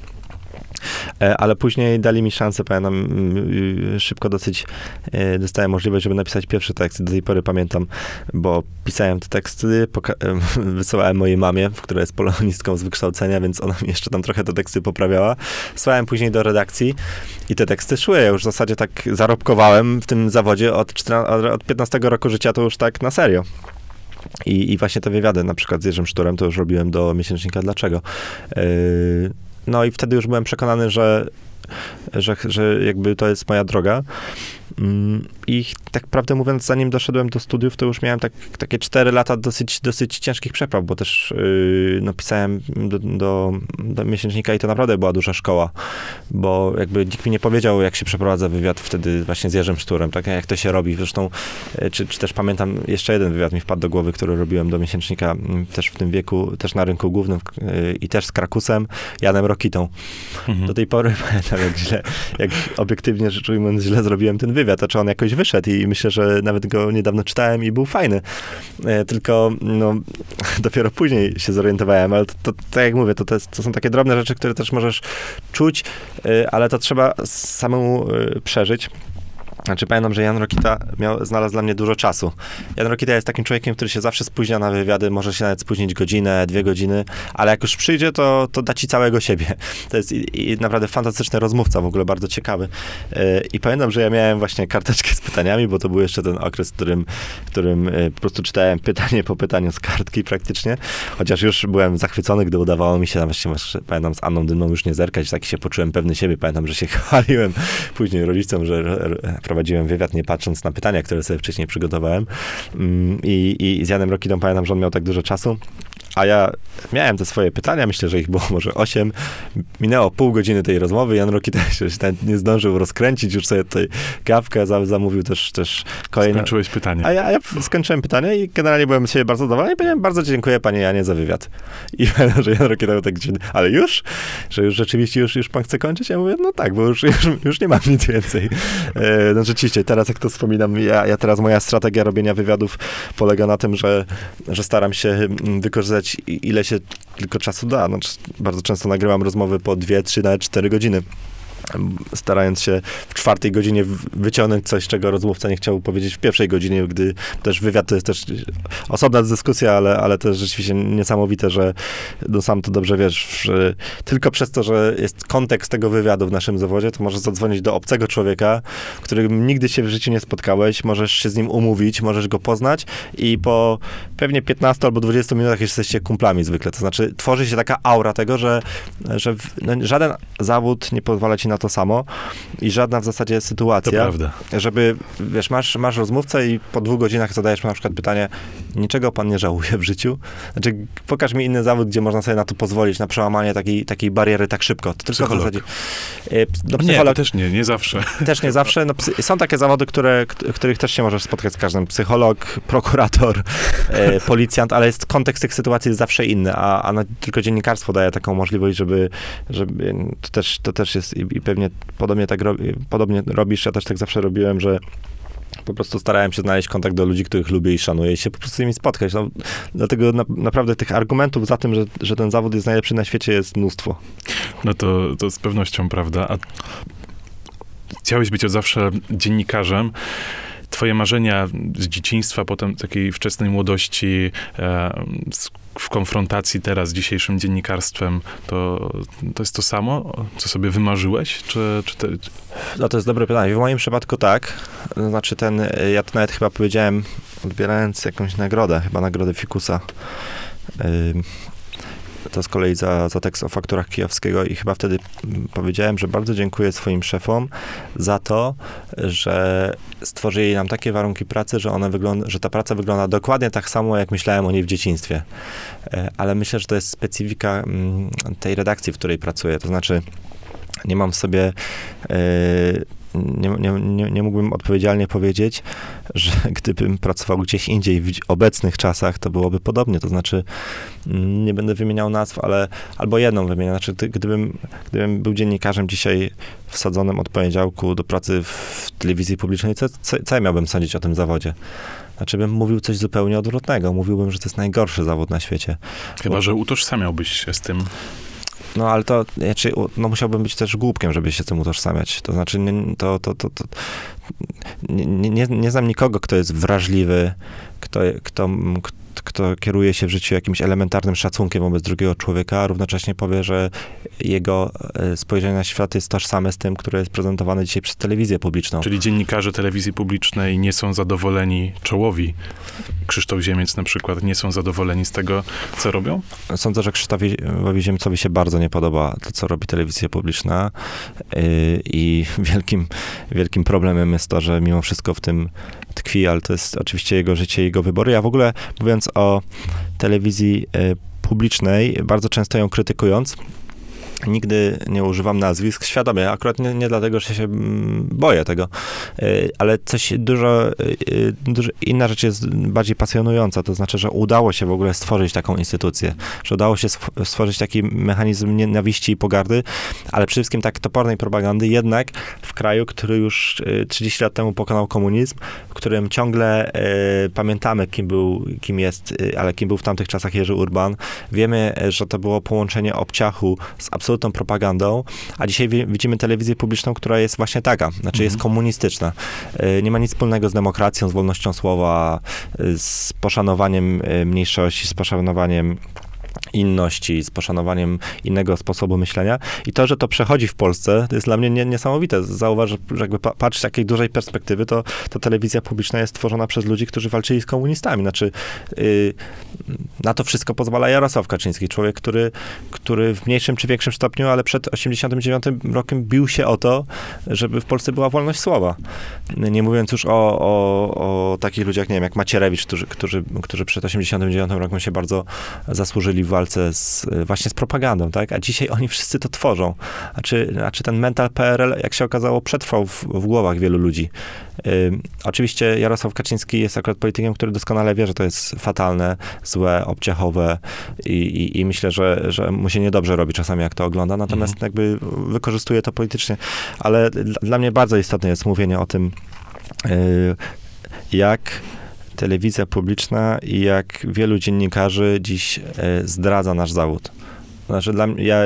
E, Ale później dali mi szansę, pamiętam, mm, y, szybko dosyć e, dostałem możliwość, żeby napisać pierwszy tekst. Do tej pory pamiętam, bo pisałem te teksty, em, wysyłałem mojej mamie, która jest polonistką z wykształcenia, więc ona mi jeszcze tam trochę te teksty poprawiała. Słałem później do redakcji i te teksty szły. Ja już w zasadzie tak zarobkowałem w tym zawodzie od, 14, od 15 roku życia, to już tak na serio. I, I właśnie te wywiady, na przykład z Jerzym Szturem, to już robiłem do miesięcznika Dlaczego. Yy, no i wtedy już byłem przekonany, że, że, że jakby to jest moja droga. Mm, I tak prawdę mówiąc, zanim doszedłem do studiów, to już miałem tak, takie 4 lata dosyć, dosyć ciężkich przepraw, bo też yy, no, pisałem do, do, do miesięcznika i to naprawdę była duża szkoła, bo jakby nikt mi nie powiedział, jak się przeprowadza wywiad wtedy właśnie z Jerzym Szturem, tak jak to się robi. Zresztą, yy, czy, czy też pamiętam, jeszcze jeden wywiad mi wpadł do głowy, który robiłem do miesięcznika mm, też w tym wieku, też na rynku głównym yy, i też z Krakusem, Janem Rokitą. Mhm. Do tej pory pamiętam, jak źle, jak obiektywnie rzecz ujmując, źle zrobiłem ten wywiad, czy on jakoś wyszedł i myślę, że nawet go niedawno czytałem i był fajny. E, tylko, no, dopiero później się zorientowałem, ale to, to tak jak mówię, to, to, jest, to są takie drobne rzeczy, które też możesz czuć, e, ale to trzeba samemu e, przeżyć. Znaczy pamiętam, że Jan Rokita miał, znalazł dla mnie dużo czasu. Jan Rokita jest takim człowiekiem, który się zawsze spóźnia na wywiady, może się nawet spóźnić godzinę, dwie godziny, ale jak już przyjdzie, to, to da ci całego siebie. To jest i, i naprawdę fantastyczny rozmówca, w ogóle bardzo ciekawy. Yy, I pamiętam, że ja miałem właśnie karteczkę z pytaniami, bo to był jeszcze ten okres, w którym, którym yy, po prostu czytałem pytanie po pytaniu z kartki praktycznie, chociaż już byłem zachwycony, gdy udawało mi się, właśnie, właśnie pamiętam, z Anną Dymną już nie zerkać, tak się poczułem pewny siebie, pamiętam, że się chwaliłem później rodzicom, że r- r- prowadziłem wywiad, nie patrząc na pytania, które sobie wcześniej przygotowałem. Mm, I, i z Janem Rokidą pamiętam, że on miał tak dużo czasu. A ja miałem te swoje pytania, myślę, że ich było może osiem. Minęło pół godziny tej rozmowy, Jan Rokita jeszcze się nie zdążył rozkręcić, już sobie tutaj kawkę za- zamówił też, też kolejne. Skończyłeś pytanie. A ja, ja skończyłem pytanie i generalnie byłem z siebie bardzo zadowolony i powiedziałem, bardzo dziękuję panie Janie za wywiad. I pamiętam, że Jan Rokita był tak ale już? Że już rzeczywiście już, już pan chce kończyć? Ja mówię, no tak, bo już, już, już nie mam nic więcej. E, no rzeczywiście, teraz jak to wspominam, ja, ja teraz moja strategia robienia wywiadów polega na tym, że, że staram się mm, wykorzystać i- ile się tylko czasu da. Znaczy, bardzo często nagrywam rozmowy po dwie, trzy, nawet cztery godziny starając się w czwartej godzinie wyciągnąć coś, czego rozmówca nie chciał powiedzieć w pierwszej godzinie, gdy też wywiad to jest też osobna dyskusja, ale, ale też rzeczywiście niesamowite, że no sam to dobrze wiesz, że tylko przez to, że jest kontekst tego wywiadu w naszym zawodzie, to możesz zadzwonić do obcego człowieka, którym nigdy się w życiu nie spotkałeś, możesz się z nim umówić, możesz go poznać i po pewnie 15 albo 20 minutach jesteście kumplami zwykle. To znaczy tworzy się taka aura tego, że, że no, żaden zawód nie pozwala ci na to samo i żadna w zasadzie To sytuacja, prawda. żeby, wiesz, masz, masz rozmówcę i po dwóch godzinach zadajesz mu na przykład pytanie, niczego pan nie żałuje w życiu? Znaczy, pokaż mi inny zawód, gdzie można sobie na to pozwolić, na przełamanie takiej, takiej bariery tak szybko. To tylko Psycholog. w zasadzie... E, No, Nie, psycholog też nie, nie zawsze. też nie zawsze. No, psy, są takie zawody, które, których też się możesz spotkać z każdym. Psycholog, prokurator, e, policjant, ale jest, kontekst tych sytuacji jest zawsze inny, a, a no, tylko dziennikarstwo daje taką możliwość, żeby, żeby to, też, to też jest i, i pewnie podobnie tak robi, podobnie robisz, ja też tak zawsze robiłem, że po prostu starałem się znaleźć kontakt do ludzi, których lubię i szanuję i się po prostu z nimi spotkać. No, dlatego na, naprawdę tych argumentów za tym, że, że ten zawód jest najlepszy na świecie jest mnóstwo. No to, to z pewnością prawda. A chciałeś być od zawsze dziennikarzem. Twoje marzenia z dzieciństwa, potem takiej wczesnej młodości, e, w konfrontacji teraz z dzisiejszym dziennikarstwem, to, to jest to samo, co sobie wymarzyłeś? Czy, czy te, No to jest dobre pytanie. W moim przypadku tak. Znaczy ten, y, ja to nawet chyba powiedziałem, odbierając jakąś nagrodę, chyba nagrodę Fikusa. To z kolei za, za tekst o fakturach kijowskiego i chyba wtedy mm, powiedziałem, że bardzo dziękuję swoim szefom za to, że stworzyli nam takie warunki pracy, że, one wygląda, że ta praca wygląda dokładnie tak samo, jak myślałem o niej w dzieciństwie. E, Ale myślę, że to jest specyfika mm, tej redakcji, w której pracuję. To znaczy, nie mam w sobie e, nie, nie, nie, nie mógłbym odpowiedzialnie powiedzieć, że gdybym pracował gdzieś indziej w obecnych czasach, to byłoby podobnie. To znaczy, mm, nie będę wymieniał nazw, ale albo jedną wymienię. Znaczy, gdybym, gdybym był dziennikarzem dzisiaj wsadzonym od poniedziałku do pracy w telewizji publicznej, co, co, co ja miałbym sądzić o tym zawodzie? Znaczy, bym mówił coś zupełnie odwrotnego. Mówiłbym, że to jest najgorszy zawód na świecie. Chyba, że utożsamiałbyś się z tym. No ale to, znaczy, no musiałbym być też głupkiem, żeby się tym utożsamiać. To znaczy, nie, to, to, to, to nie, nie- nie znam nikogo, kto jest wrażliwy, kto, kto, kto kieruje się w życiu jakimś elementarnym szacunkiem wobec drugiego człowieka, a równocześnie powie, że jego e, spojrzenie na świat jest tożsame z tym, które jest prezentowane dzisiaj przez telewizję publiczną. Czyli dziennikarze telewizji publicznej nie są zadowoleni, czołowi, Krzysztof Ziemiec na przykład, nie są zadowoleni z tego, co robią? Sądzę, że Krzysztofowi Ziemcowi się bardzo nie podoba to, co robi telewizja publiczna yy, i wielkim, wielkim problemem jest to, że mimo wszystko w tym tkwi, ale to jest oczywiście jego życie, jego wybory. Ja w ogóle mówiąc o telewizji yy, publicznej, bardzo często ją krytykując, Nigdy nie używam nazwisk świadomie, akurat nie, nie dlatego, że się mm, boję tego, Y, ale coś dużo, y, y, dużo, inna rzecz jest bardziej pasjonująca, to znaczy, że udało się w ogóle stworzyć taką instytucję, że udało się stworzyć taki mechanizm nienawiści i pogardy, ale przede wszystkim tak topornej propagandy, jednak w kraju, który już y, 30 lat temu pokonał komunizm, w którym ciągle pamiętamy, kim był, kim jest, ale kim był w tamtych czasach Jerzy Urban. Wiemy, że to było połączenie obciachu z absolutną propagandą, a dzisiaj wi- widzimy telewizję publiczną, która jest właśnie taka, znaczy jest komunistyczna. Y, Nie ma nic wspólnego z demokracją, z wolnością słowa, y, z poszanowaniem y, mniejszości, z poszanowaniem inności, z poszanowaniem innego sposobu myślenia. I to, że to przechodzi w Polsce, to jest dla mnie nie, niesamowite. Zauważ, że jakby pa, patrzeć z takiej dużej perspektywy, to, to telewizja publiczna jest tworzona przez ludzi, którzy walczyli z komunistami. Znaczy, y, na to wszystko pozwala Jarosław Kaczyński, człowiek, który, który w mniejszym czy większym stopniu, ale przed 89 rokiem bił się o to, żeby w Polsce była wolność słowa. Nie mówiąc już o, o, o takich ludziach, nie wiem, jak Macierewicz, którzy, którzy, którzy przed 89 rokiem się bardzo zasłużyli w walce z, właśnie z propagandą, tak? A dzisiaj oni wszyscy to tworzą. A czy, a czy ten mental PRL, jak się okazało, przetrwał w, w głowach wielu ludzi. Oczywiście Jarosław Kaczyński jest akurat politykiem, który doskonale wie, że to jest fatalne, złe, obciachowe i, i, i myślę, że, że mu się niedobrze robi czasami, jak to ogląda, natomiast jakby wykorzystuje to politycznie. Ale dla, dla mnie bardzo istotne jest mówienie o tym, y, jak telewizja publiczna i jak wielu dziennikarzy dziś e, zdradza nasz zawód. Znaczy dla mnie, ja,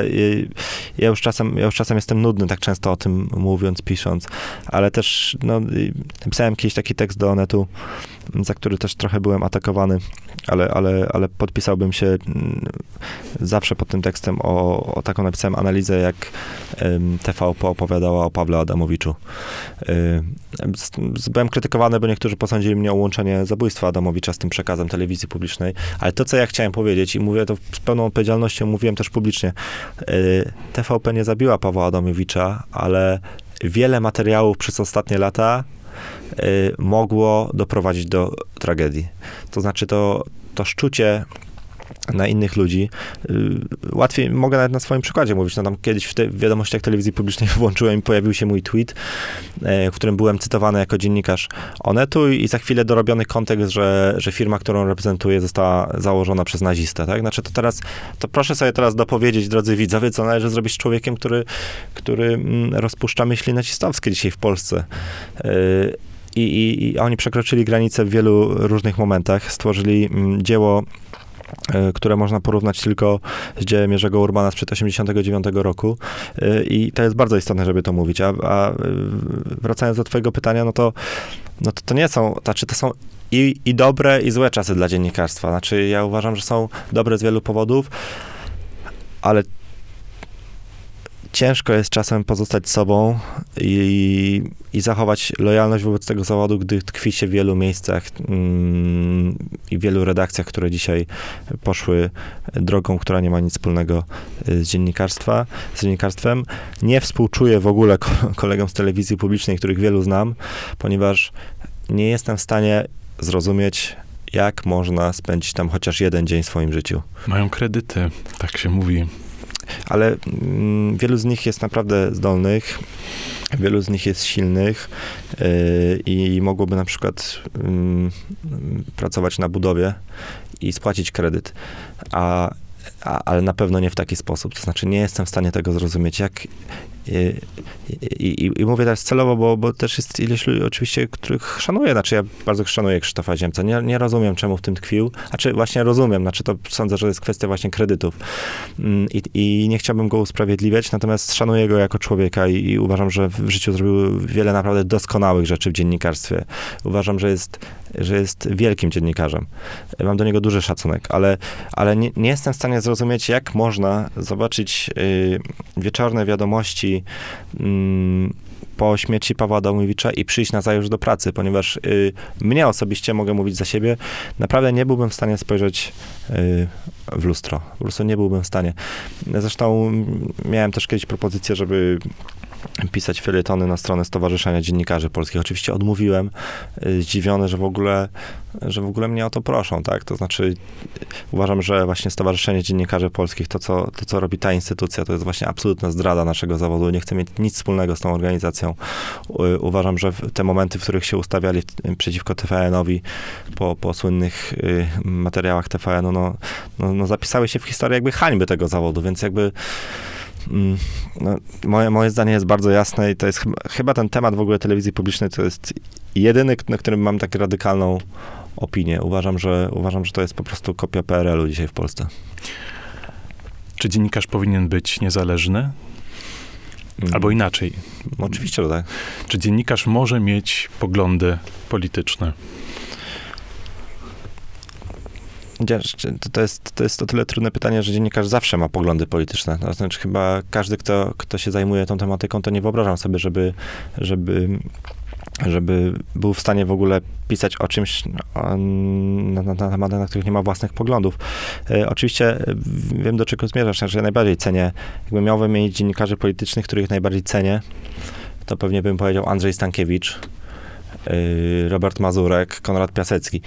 ja, już czasem, ja już czasem jestem nudny, tak często o tym mówiąc, pisząc, ale też no, y, pisałem kiedyś taki tekst do Onetu, za który też trochę byłem atakowany, ale, ale, ale podpisałbym się mm, zawsze pod tym tekstem o, o taką napisałem analizę, jak TVP opowiadała o Pawle Adamowiczu. Byłem krytykowany, bo niektórzy posądzili mnie o łączenie zabójstwa Adamowicza z tym przekazem telewizji publicznej, ale to, co ja chciałem powiedzieć i mówię to z pełną odpowiedzialnością, mówiłem też publicznie, y, TVP nie zabiła Pawła Adamowicza, ale wiele materiałów przez ostatnie lata mogło doprowadzić do tragedii. To znaczy to, to szczucie na innych ludzi. y, Łatwiej, mogę nawet na swoim przykładzie mówić. No tam kiedyś w, te, w wiadomościach telewizji publicznej włączyłem i pojawił się mój tweet, e, w którym byłem cytowany jako dziennikarz Onetu i za chwilę dorobiony kontekst, że, że firma, którą reprezentuję, została założona przez nazistę, tak? Znaczy to teraz, to proszę sobie teraz dopowiedzieć, drodzy widzowie, co należy zrobić z człowiekiem, który, który mm, rozpuszcza myśli nazistowskie dzisiaj w Polsce. Y, I, i, I oni przekroczyli granice w wielu różnych momentach, stworzyli mm, dzieło e, które można porównać tylko z dziełem Jerzego Urbana sprzed 89 roku E, i to jest bardzo istotne, żeby to mówić, a, a e, wracając do twojego pytania, no to, no to, to nie są, znaczy to są i, i dobre, i złe czasy dla dziennikarstwa. Znaczy ja uważam, że są dobre z wielu powodów, ale ciężko jest czasem pozostać sobą i, i zachować lojalność wobec tego zawodu, gdy tkwi się w wielu miejscach mm, i wielu redakcjach, które dzisiaj poszły drogą, która nie ma nic wspólnego y, z dziennikarstwa, z dziennikarstwem. Nie współczuję w ogóle ko- kolegom z telewizji publicznej, których wielu znam, ponieważ nie jestem w stanie zrozumieć, jak można spędzić tam chociaż jeden dzień w swoim życiu. Mają kredyty, tak się mówi. Ale mm, wielu z nich jest naprawdę zdolnych, wielu z nich jest silnych yy, i mogłoby na przykład ym, pracować na budowie i spłacić kredyt, a, a, ale na pewno nie w taki sposób. To znaczy, nie jestem w stanie tego zrozumieć, jak. Yy, I, i, I mówię teraz celowo, bo, bo też jest ileś ludzi, oczywiście, których szanuję. Znaczy, ja bardzo szanuję Krzysztofa Ziemca. Nie, nie rozumiem, czemu w tym tkwił. Znaczy, właśnie rozumiem. Znaczy, to sądzę, że jest kwestia właśnie kredytów. Mm, I, I nie chciałbym go usprawiedliwiać, natomiast szanuję go jako człowieka i, i uważam, że w życiu zrobił wiele naprawdę doskonałych rzeczy w dziennikarstwie. Uważam, że jest, że jest wielkim dziennikarzem. Mam do niego duży szacunek, ale, ale nie, nie jestem w stanie zrozumieć, jak można zobaczyć y, wieczorne wiadomości mm, po śmierci Pawła Adamowicza i przyjść na zajutrz do pracy, ponieważ y, mnie osobiście, mogę mówić za siebie, naprawdę nie byłbym w stanie spojrzeć y, w lustro. Po prostu nie byłbym w stanie. Zresztą miałem też kiedyś propozycję, żeby pisać felietony na stronę Stowarzyszenia Dziennikarzy Polskich. Oczywiście odmówiłem, y, zdziwiony, że w ogóle, że w ogóle mnie o to proszą, tak? To znaczy uważam, że właśnie Stowarzyszenie Dziennikarzy Polskich, to co, to co robi ta instytucja, to jest właśnie absolutna zdrada naszego zawodu. Nie chcę mieć nic wspólnego z tą organizacją. Uważam, że te momenty, w których się ustawiali przeciwko TVN-owi po, po słynnych y, materiałach TVN-u, no, no, no zapisały się w historię jakby hańby tego zawodu, więc jakby No, moje, moje zdanie jest bardzo jasne i to jest chyba, chyba ten temat w ogóle telewizji publicznej to jest jedyny, na którym mam tak radykalną opinię. Uważam, że uważam, że to jest po prostu kopia PRL-u dzisiaj w Polsce. Czy dziennikarz powinien być niezależny? Mm. Albo inaczej, Oczywiście, że tak. czy dziennikarz może mieć poglądy polityczne? Wiesz, czy To, jest, to jest o tyle trudne pytanie, że dziennikarz zawsze ma poglądy polityczne. To znaczy chyba każdy, kto, kto się zajmuje tą tematyką, to nie wyobrażam sobie, żeby, żeby, żeby był w stanie w ogóle pisać o czymś, na, na, na tematach, na których nie ma własnych poglądów. E, oczywiście e, wiem, do czego zmierzasz. Znaczy, ja najbardziej cenię, jakbym miał wymienić dziennikarzy politycznych, których najbardziej cenię, to pewnie bym powiedział Andrzej Stankiewicz, e, Robert Mazurek, Konrad Piasecki.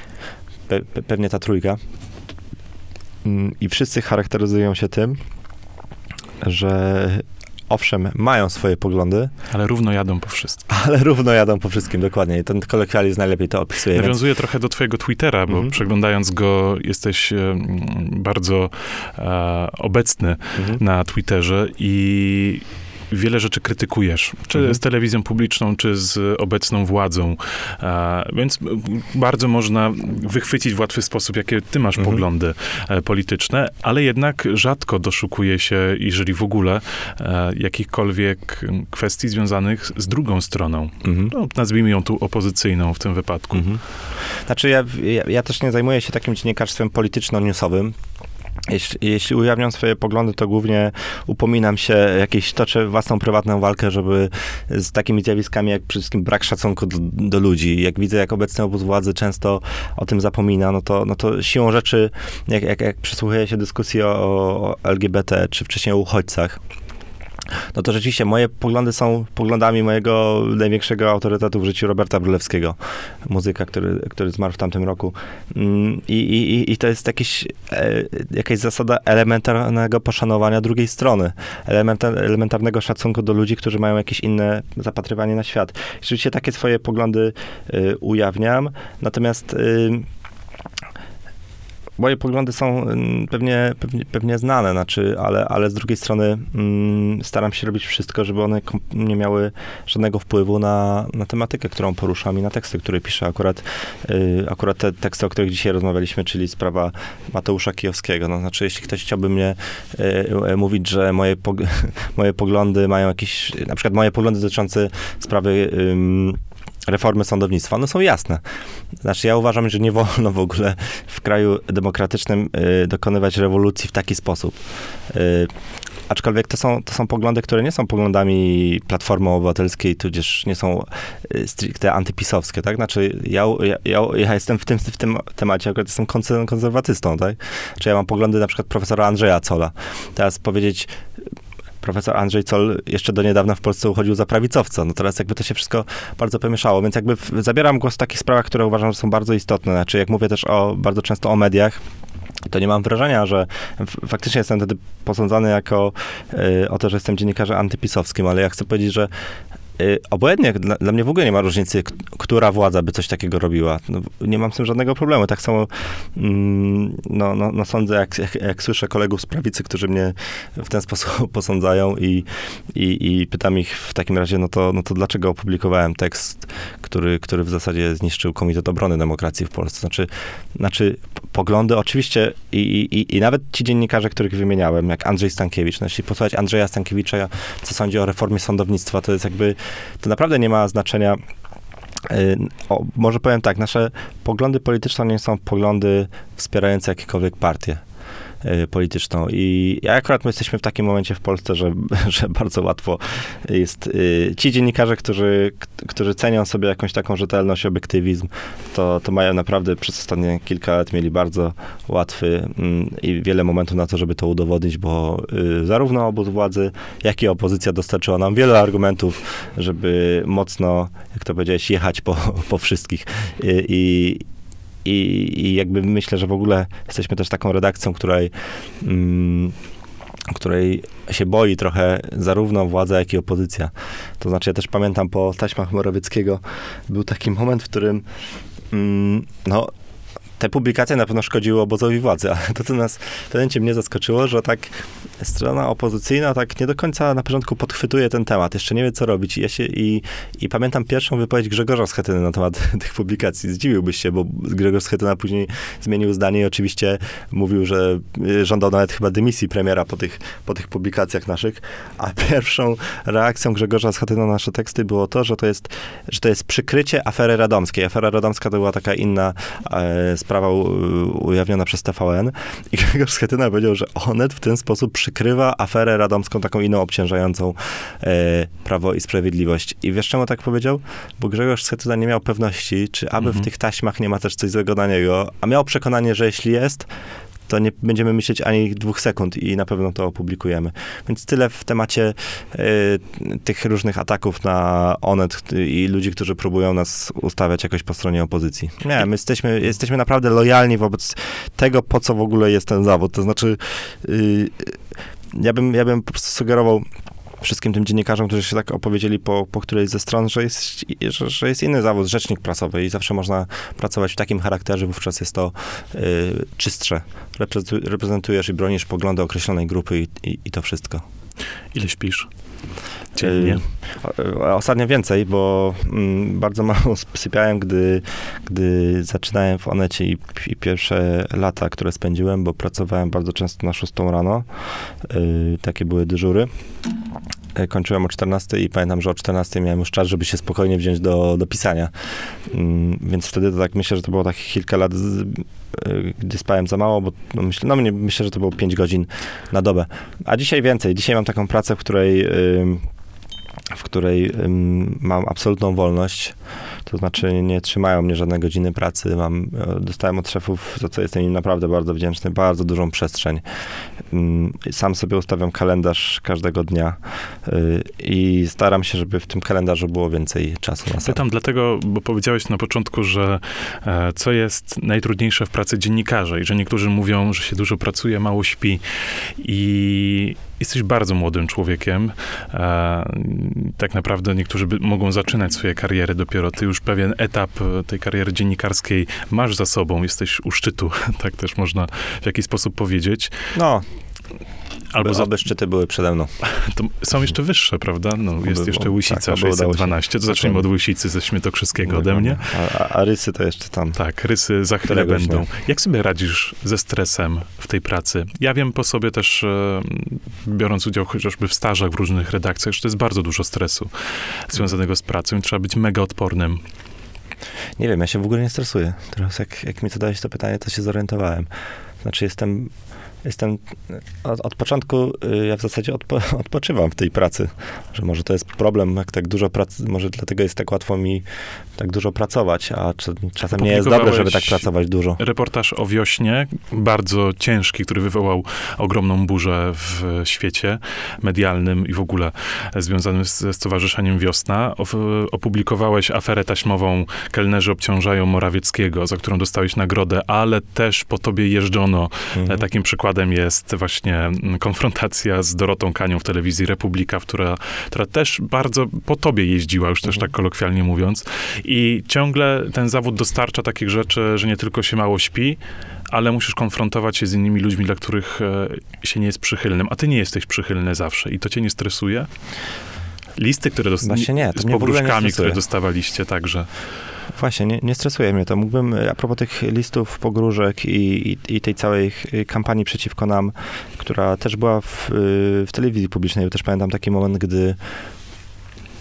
Pe, pe, pewnie ta trójka. Mm, I wszyscy charakteryzują się tym, że owszem, mają swoje poglądy, Ale równo jadą po wszystkim. ale równo jadą po wszystkim, dokładnie. I ten kolokwializm najlepiej to opisuje. Więc, Nawiązuję trochę do twojego Twittera, bo Mhm. przeglądając go jesteś mm, bardzo e, obecny mhm. na Twitterze i wiele rzeczy krytykujesz, czy Mhm. z telewizją publiczną, czy z obecną władzą. Więc bardzo można wychwycić w łatwy sposób, jakie ty masz Mhm. poglądy e, polityczne, ale jednak rzadko doszukuje się, jeżeli w ogóle, e, jakichkolwiek kwestii związanych z drugą stroną. Mhm. No, nazwijmy ją tu opozycyjną w tym wypadku. Mhm. Znaczy, ja, ja, ja też nie zajmuję się takim dziennikarstwem polityczno-newsowym. Jeśli, jeśli ujawniam swoje poglądy, to głównie upominam się, jakieś toczę własną prywatną walkę, żeby z takimi zjawiskami jak przede wszystkim brak szacunku do, do ludzi. Jak widzę, jak obecny obóz władzy często o tym zapomina, no to, no to siłą rzeczy, jak, jak, jak przysłuchuję się dyskusji o, o LGBT, czy wcześniej o uchodźcach, no to rzeczywiście moje poglądy są poglądami mojego największego autorytetu w życiu Roberta Brylewskiego, muzyka, który, który zmarł w tamtym roku. Mm, I, i, i to jest jakiś, e, jakaś zasada elementarnego poszanowania drugiej strony, elementar, elementarnego szacunku do ludzi, którzy mają jakieś inne zapatrywanie na świat. Rzeczywiście takie swoje poglądy y, ujawniam, natomiast y, moje poglądy są mm, pewnie, pewnie, pewnie znane, znaczy, ale, ale z drugiej strony mm, staram się robić wszystko, żeby one nie miały żadnego wpływu na, na tematykę, którą poruszam i na teksty, które piszę. Akurat, y, akurat te teksty, o których dzisiaj rozmawialiśmy, czyli sprawa Mateusza Kijowskiego. No, znaczy, jeśli ktoś chciałby mnie y, y, mówić, że moje, pog- moje poglądy mają jakieś, na przykład moje poglądy dotyczące sprawy ym, reformy sądownictwa, one są jasne. Znaczy, ja uważam, że nie wolno w ogóle w kraju demokratycznym y, dokonywać rewolucji w taki sposób. Y, aczkolwiek to są, to są poglądy, które nie są poglądami Platformy Obywatelskiej, tudzież nie są y, stricte antypisowskie, tak? Znaczy, ja, ja, ja, jestem w tym, w tym temacie, akurat jestem konser- konserwatystą, tak? Czy ja mam poglądy na przykład profesora Andrzeja Cola. Teraz powiedzieć, profesor Andrzej Col jeszcze do niedawna w Polsce uchodził za prawicowca. No teraz jakby to się wszystko bardzo pomieszało, więc jakby zabieram głos w takich sprawach, które uważam, że są bardzo istotne. Znaczy, jak mówię też o, bardzo często o mediach, to nie mam wrażenia, że faktycznie jestem wtedy posądzany jako y, o to, że jestem dziennikarzem antypisowskim, ale ja chcę powiedzieć, że Y, obojętnie, dla, dla, mnie w ogóle nie ma różnicy, która władza by coś takiego robiła. No, nie mam z tym żadnego problemu. Tak samo mm, no, no, no sądzę, jak, jak, jak, słyszę kolegów z prawicy, którzy mnie w ten sposób posądzają i, i, i pytam ich w takim razie, no to, no to dlaczego opublikowałem tekst, który, który w zasadzie zniszczył Komitet Obrony Demokracji w Polsce. Znaczy, znaczy poglądy oczywiście i, i, i nawet ci dziennikarze, których wymieniałem, jak Andrzej Stankiewicz, no jeśli posłuchać Andrzeja Stankiewicza, co sądzi o reformie sądownictwa, to jest jakby to naprawdę nie ma znaczenia. Y, o, może powiem tak, nasze poglądy polityczne nie są poglądy wspierające jakiekolwiek partie. Y, polityczną. I akurat my jesteśmy w takim momencie w Polsce, że, że bardzo łatwo jest. Y, ci dziennikarze, którzy, którzy cenią sobie jakąś taką rzetelność, obiektywizm, to, to mają naprawdę przez ostatnie kilka lat mieli bardzo łatwy mm, i wiele momentów na to, żeby to udowodnić, bo y, zarówno obóz władzy, jak i opozycja dostarczyła nam wiele argumentów, żeby mocno, jak to powiedziałeś, jechać po, po wszystkich. I, i, i jakby myślę, że w ogóle jesteśmy też taką redakcją, której mm, której się boi trochę zarówno władza, jak i opozycja. To znaczy, ja też pamiętam po taśmach Morawieckiego, był taki moment, w którym mm, no, te publikacje na pewno szkodziły obozowi władzy, ale to, co nas w pewnym mnie zaskoczyło, że tak strona opozycyjna tak nie do końca na początku podchwytuje ten temat, jeszcze nie wie, co robić. I, ja się, i, i pamiętam pierwszą wypowiedź Grzegorza Schetyny na temat tych publikacji. Zdziwiłbyś się, bo Grzegorz Schetyna później zmienił zdanie i oczywiście mówił, że y, żądał nawet chyba dymisji premiera po tych, po tych publikacjach naszych, a pierwszą reakcją Grzegorza Schetyna na nasze teksty było to, że to jest, że to jest przykrycie afery radomskiej. Afera radomska to była taka inna e, sprawa, sprawa ujawniona przez TVN i Grzegorz Schetyna powiedział, że Onet w ten sposób przykrywa aferę radomską, taką inną obciążającą e, Prawo i Sprawiedliwość. I wiesz czemu tak powiedział? Bo Grzegorz Schetyna nie miał pewności, czy aby mhm. w tych taśmach nie ma też coś złego na niego, a miał przekonanie, że jeśli jest, to nie będziemy myśleć ani dwóch sekund i na pewno to opublikujemy. Więc tyle w temacie y, tych różnych ataków na Onet i ludzi, którzy próbują nas ustawiać jakoś po stronie opozycji. Nie, my jesteśmy, jesteśmy naprawdę lojalni wobec tego, po co w ogóle jest ten zawód. To znaczy, y, ja, bym, ja bym po prostu sugerował wszystkim tym dziennikarzom, którzy się tak opowiedzieli po, po którejś ze stron, że jest, że, że jest inny zawód, rzecznik prasowy i zawsze można pracować w takim charakterze, wówczas jest to y, czystsze. Reprezentujesz i bronisz poglądy określonej grupy i, i, i to wszystko. Ile śpisz? Dziennie. Y, ostatnio więcej, bo mm, bardzo mało sypiałem, gdy, gdy zaczynałem w Onecie i, i, pierwsze lata, które spędziłem, bo pracowałem bardzo często na 6 rano. Y, takie były dyżury. Y, kończyłem o 14 i pamiętam, że o 14 miałem już czas, żeby się spokojnie wziąć do, do pisania. Mm, więc wtedy to tak myślę, że to było tak kilka lat, gdy spałem za mało, bo no myślę, no myślę, że to było 5 godzin na dobę. A dzisiaj więcej. Dzisiaj mam taką pracę, w której w której mam absolutną wolność, to znaczy nie trzymają mnie żadne godziny pracy, mam, e, dostałem od szefów, za co jestem im naprawdę bardzo wdzięczny, bardzo dużą przestrzeń. Sam sobie ustawiam kalendarz każdego dnia y, i staram się, żeby w tym kalendarzu było więcej czasu na sen. Pytam dlatego, bo powiedziałeś na początku, że e, co jest najtrudniejsze w pracy dziennikarza i że niektórzy mówią, że się dużo pracuje, mało śpi i jesteś bardzo młodym człowiekiem. E, tak naprawdę niektórzy mogą zaczynać swoje kariery dopiero. Ty już pewien etap tej kariery dziennikarskiej masz za sobą, jesteś u szczytu, tak też można w jakiś sposób powiedzieć. No, Albo za... Oby szczyty były przede mną. To są jeszcze wyższe, prawda? No, jest jeszcze Łysica tak, 612. To zacznijmy od Łysicy ze Świętokrzyskiego ode mnie. A, a, rysy to jeszcze tam. Tak, rysy za chwilę będą. Nie. Jak sobie radzisz ze stresem w tej pracy? Ja wiem po sobie też, e, biorąc udział chociażby w stażach w różnych redakcjach, że to jest bardzo dużo stresu związanego z pracą i trzeba być mega odpornym. Nie wiem, ja się w ogóle nie stresuję. Teraz jak, jak mi zadałeś to pytanie, to się zorientowałem. Znaczy jestem jestem od, od początku, y, ja w zasadzie odpo, odpoczywam w tej pracy, że może to jest problem, jak tak dużo pracy, może dlatego jest tak łatwo mi tak dużo pracować, a czasem nie jest dobre, żeby tak pracować dużo. Reportaż o wiośnie, bardzo ciężki, który wywołał ogromną burzę w świecie medialnym i w ogóle związanym ze Stowarzyszeniem Wiosna. Opublikowałeś aferę taśmową Kelnerzy obciążają Morawieckiego, za którą dostałeś nagrodę, ale też po tobie jeżdżono. Mhm. Takim przykładem jest właśnie mm, konfrontacja z Dorotą Kanią w telewizji Republika, która, która też bardzo po tobie jeździła, już też mhm. tak kolokwialnie mówiąc. I ciągle ten zawód dostarcza takich rzeczy, że nie tylko się mało śpi, ale musisz konfrontować się z innymi ludźmi, dla których e, się nie jest przychylnym, a ty nie jesteś przychylny zawsze i to cię nie stresuje? Listy, które dostaliście, z pogróżkami, które dostawaliście także. Właśnie, nie, nie, stresuje mnie to. Mógłbym, a propos tych listów, pogróżek i, i, i, tej całej kampanii przeciwko nam, która też była w, w telewizji publicznej, też pamiętam taki moment, gdy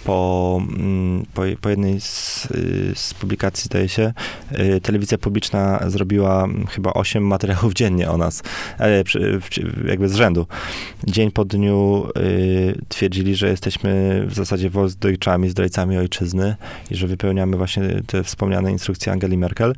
po, mm, po, po jednej z, y, z, publikacji, zdaje się, y, telewizja publiczna zrobiła chyba 8 materiałów dziennie o nas, jakby z rzędu. Dzień po dniu y, twierdzili, że jesteśmy w zasadzie wozdojczami, zdrajcami ojczyzny i że wypełniamy właśnie te wspomniane instrukcje Angeli Merkel.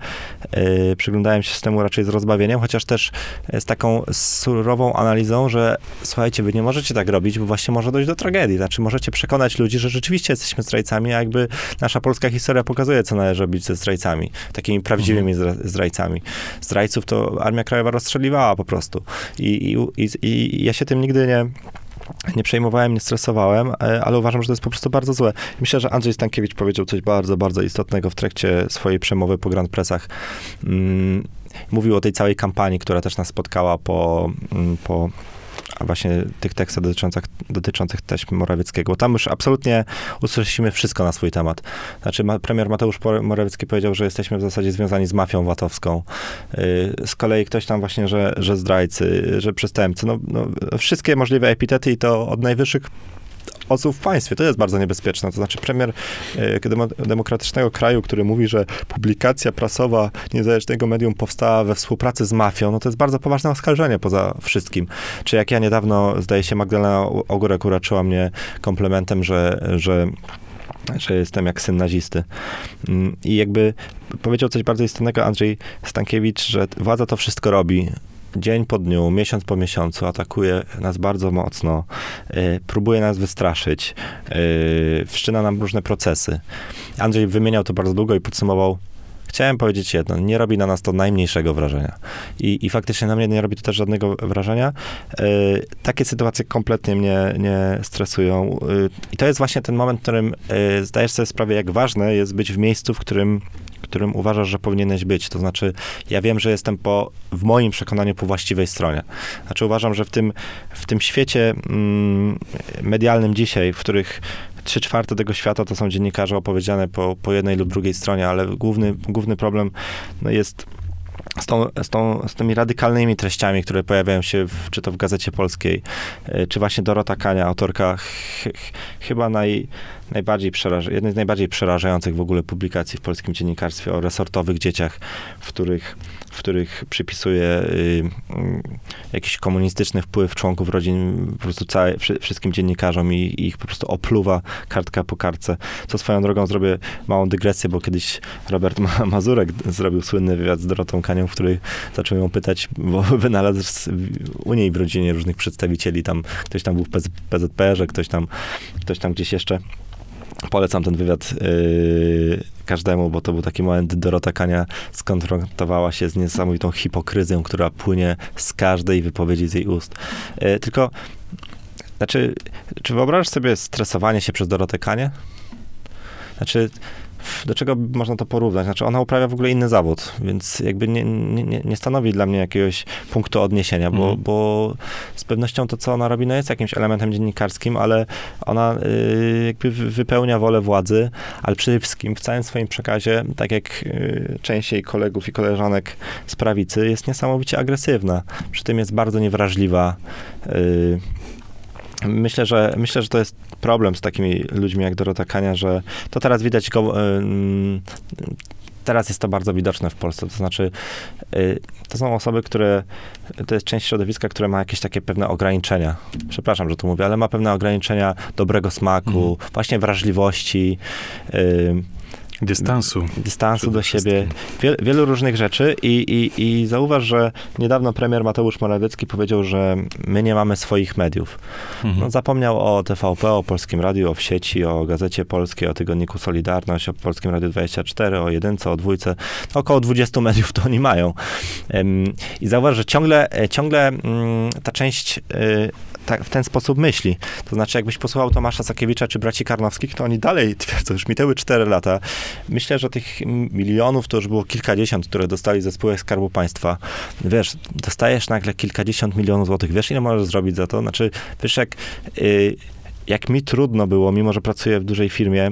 Przyglądałem się temu raczej z rozbawieniem, chociaż też z taką surową analizą, że słuchajcie, wy nie możecie tak robić, bo właśnie może dojść do tragedii. Znaczy, możecie przekonać ludzi, że rzeczywiście rzeczywiście jesteśmy zdrajcami, a jakby nasza polska historia pokazuje, co należy robić ze zdrajcami, takimi prawdziwymi mhm. zdrajcami. Zdrajców to Armia Krajowa rozstrzeliwała po prostu. I, i, i ja się tym nigdy nie nie przejmowałem, nie stresowałem, e, ale uważam, że to jest po prostu bardzo złe. Myślę, że Andrzej Stankiewicz powiedział coś bardzo, bardzo istotnego w trakcie swojej przemowy po Grand Pressach. Mm, mówił o tej całej kampanii, która też nas spotkała po, mm, po właśnie tych tekstach dotyczących, dotyczących taśmy Morawieckiego. Tam już absolutnie usłyszeliśmy wszystko na swój temat. Znaczy, premier Mateusz Morawiecki powiedział, że jesteśmy w zasadzie związani z mafią VAT-owską. Y, z kolei ktoś tam właśnie, że, że zdrajcy, że przestępcy. No, no, wszystkie możliwe epitety i to od najwyższych osób w państwie. To jest bardzo niebezpieczne. To znaczy premier e, demokratycznego kraju, który mówi, że publikacja prasowa niezależnego medium powstała we współpracy z mafią, no to jest bardzo poważne oskarżenie poza wszystkim. Czy jak ja niedawno, zdaje się, Magdalena Ogórek uraczyła mnie komplementem, że, że że jestem jak syn nazisty. Mm, I jakby powiedział coś bardzo istotnego Andrzej Stankiewicz, że władza to wszystko robi, dzień po dniu, miesiąc po miesiącu atakuje nas bardzo mocno, y, próbuje nas wystraszyć, y, wszczyna nam różne procesy. Andrzej wymieniał to bardzo długo i podsumował Chciałem powiedzieć jedno, nie robi na nas to najmniejszego wrażenia. I, i faktycznie na mnie nie robi to też żadnego wrażenia. Y, takie sytuacje kompletnie mnie nie stresują. Y, I to jest właśnie ten moment, w którym y, zdajesz sobie sprawę, jak ważne jest być w miejscu, w którym którym uważasz, że powinieneś być. To znaczy, ja wiem, że jestem po, w moim przekonaniu po właściwej stronie. Znaczy, uważam, że w tym, w tym świecie mm, medialnym dzisiaj, w których trzy czwarte tego świata to są dziennikarze opowiedziane po, po jednej lub drugiej stronie, ale główny, główny problem no, jest z, tą, z, tą, z tymi radykalnymi treściami, które pojawiają się w, czy to w Gazecie Polskiej, e, czy właśnie Dorota Kania, autorka ch, ch, chyba naj, najbardziej przeraż, jednej z najbardziej przerażających w ogóle publikacji w polskim dziennikarstwie o resortowych dzieciach, w których, w których przypisuje y, y, jakiś komunistyczny wpływ członków rodzin po prostu całe, wszystkim dziennikarzom i, i, ich po prostu opluwa kartka po kartce. Co swoją drogą zrobię małą dygresję, bo kiedyś Robert Mazurek zrobił słynny wywiad z Dorotą Kanią, w której zaczął ją pytać, bo wynalazł u niej w rodzinie różnych przedstawicieli, tam ktoś tam był w PZPR-ze, ktoś tam, ktoś tam gdzieś jeszcze Polecam ten wywiad yy, każdemu, bo to był taki moment, Dorota Kania skonfrontowała się z niesamowitą hipokryzją, która płynie z każdej wypowiedzi z jej ust. Yy, tylko, znaczy, czy wyobrażasz sobie stresowanie się przez Dorotę Kanię? Znaczy, do czego można to porównać? Znaczy, ona uprawia w ogóle inny zawód, więc jakby nie, nie, nie stanowi dla mnie jakiegoś punktu odniesienia, bo, mm. bo z pewnością to, co ona robi, no jest jakimś elementem dziennikarskim, ale ona y, jakby wypełnia wolę władzy, ale przede wszystkim w całym swoim przekazie, tak jak y, część jej kolegów i koleżanek z prawicy, jest niesamowicie agresywna. Przy tym jest bardzo niewrażliwa. Y, Myślę, że myślę, że to jest problem z takimi ludźmi jak Dorota Kania, że to teraz widać go, teraz jest to bardzo widoczne w Polsce. To znaczy, y, to są osoby, które, to jest część środowiska, które ma jakieś takie pewne ograniczenia. Przepraszam, że to mówię, ale ma pewne ograniczenia dobrego smaku, Mhm. właśnie wrażliwości, Dystansu. dystansu do siebie, wiel, wielu różnych rzeczy i, i, i zauważ, że niedawno premier Mateusz Morawiecki powiedział, że my nie mamy swoich mediów. Mhm. No, zapomniał o TVP, o Polskim Radiu, o w sieci, o Gazecie Polskiej, o Tygodniku Solidarność, o Polskim Radiu 24, o Jedynce, o Dwójce. No, około 20 mediów to oni mają. I zauważ, że ciągle, e, ciągle mm, ta część y, tak, w ten sposób myśli. To znaczy, jakbyś posłuchał Tomasza Sakiewicza czy braci Karnowskich, to oni dalej twierdzą, już minęły 4 lata. Myślę, że tych milionów to już było kilkadziesiąt, które dostali ze spółek Skarbu Państwa. Wiesz, dostajesz nagle kilkadziesiąt milionów złotych. Wiesz, ile możesz zrobić za to? Znaczy, wiesz, jak... y, jak mi trudno było, mimo że pracuję w dużej firmie,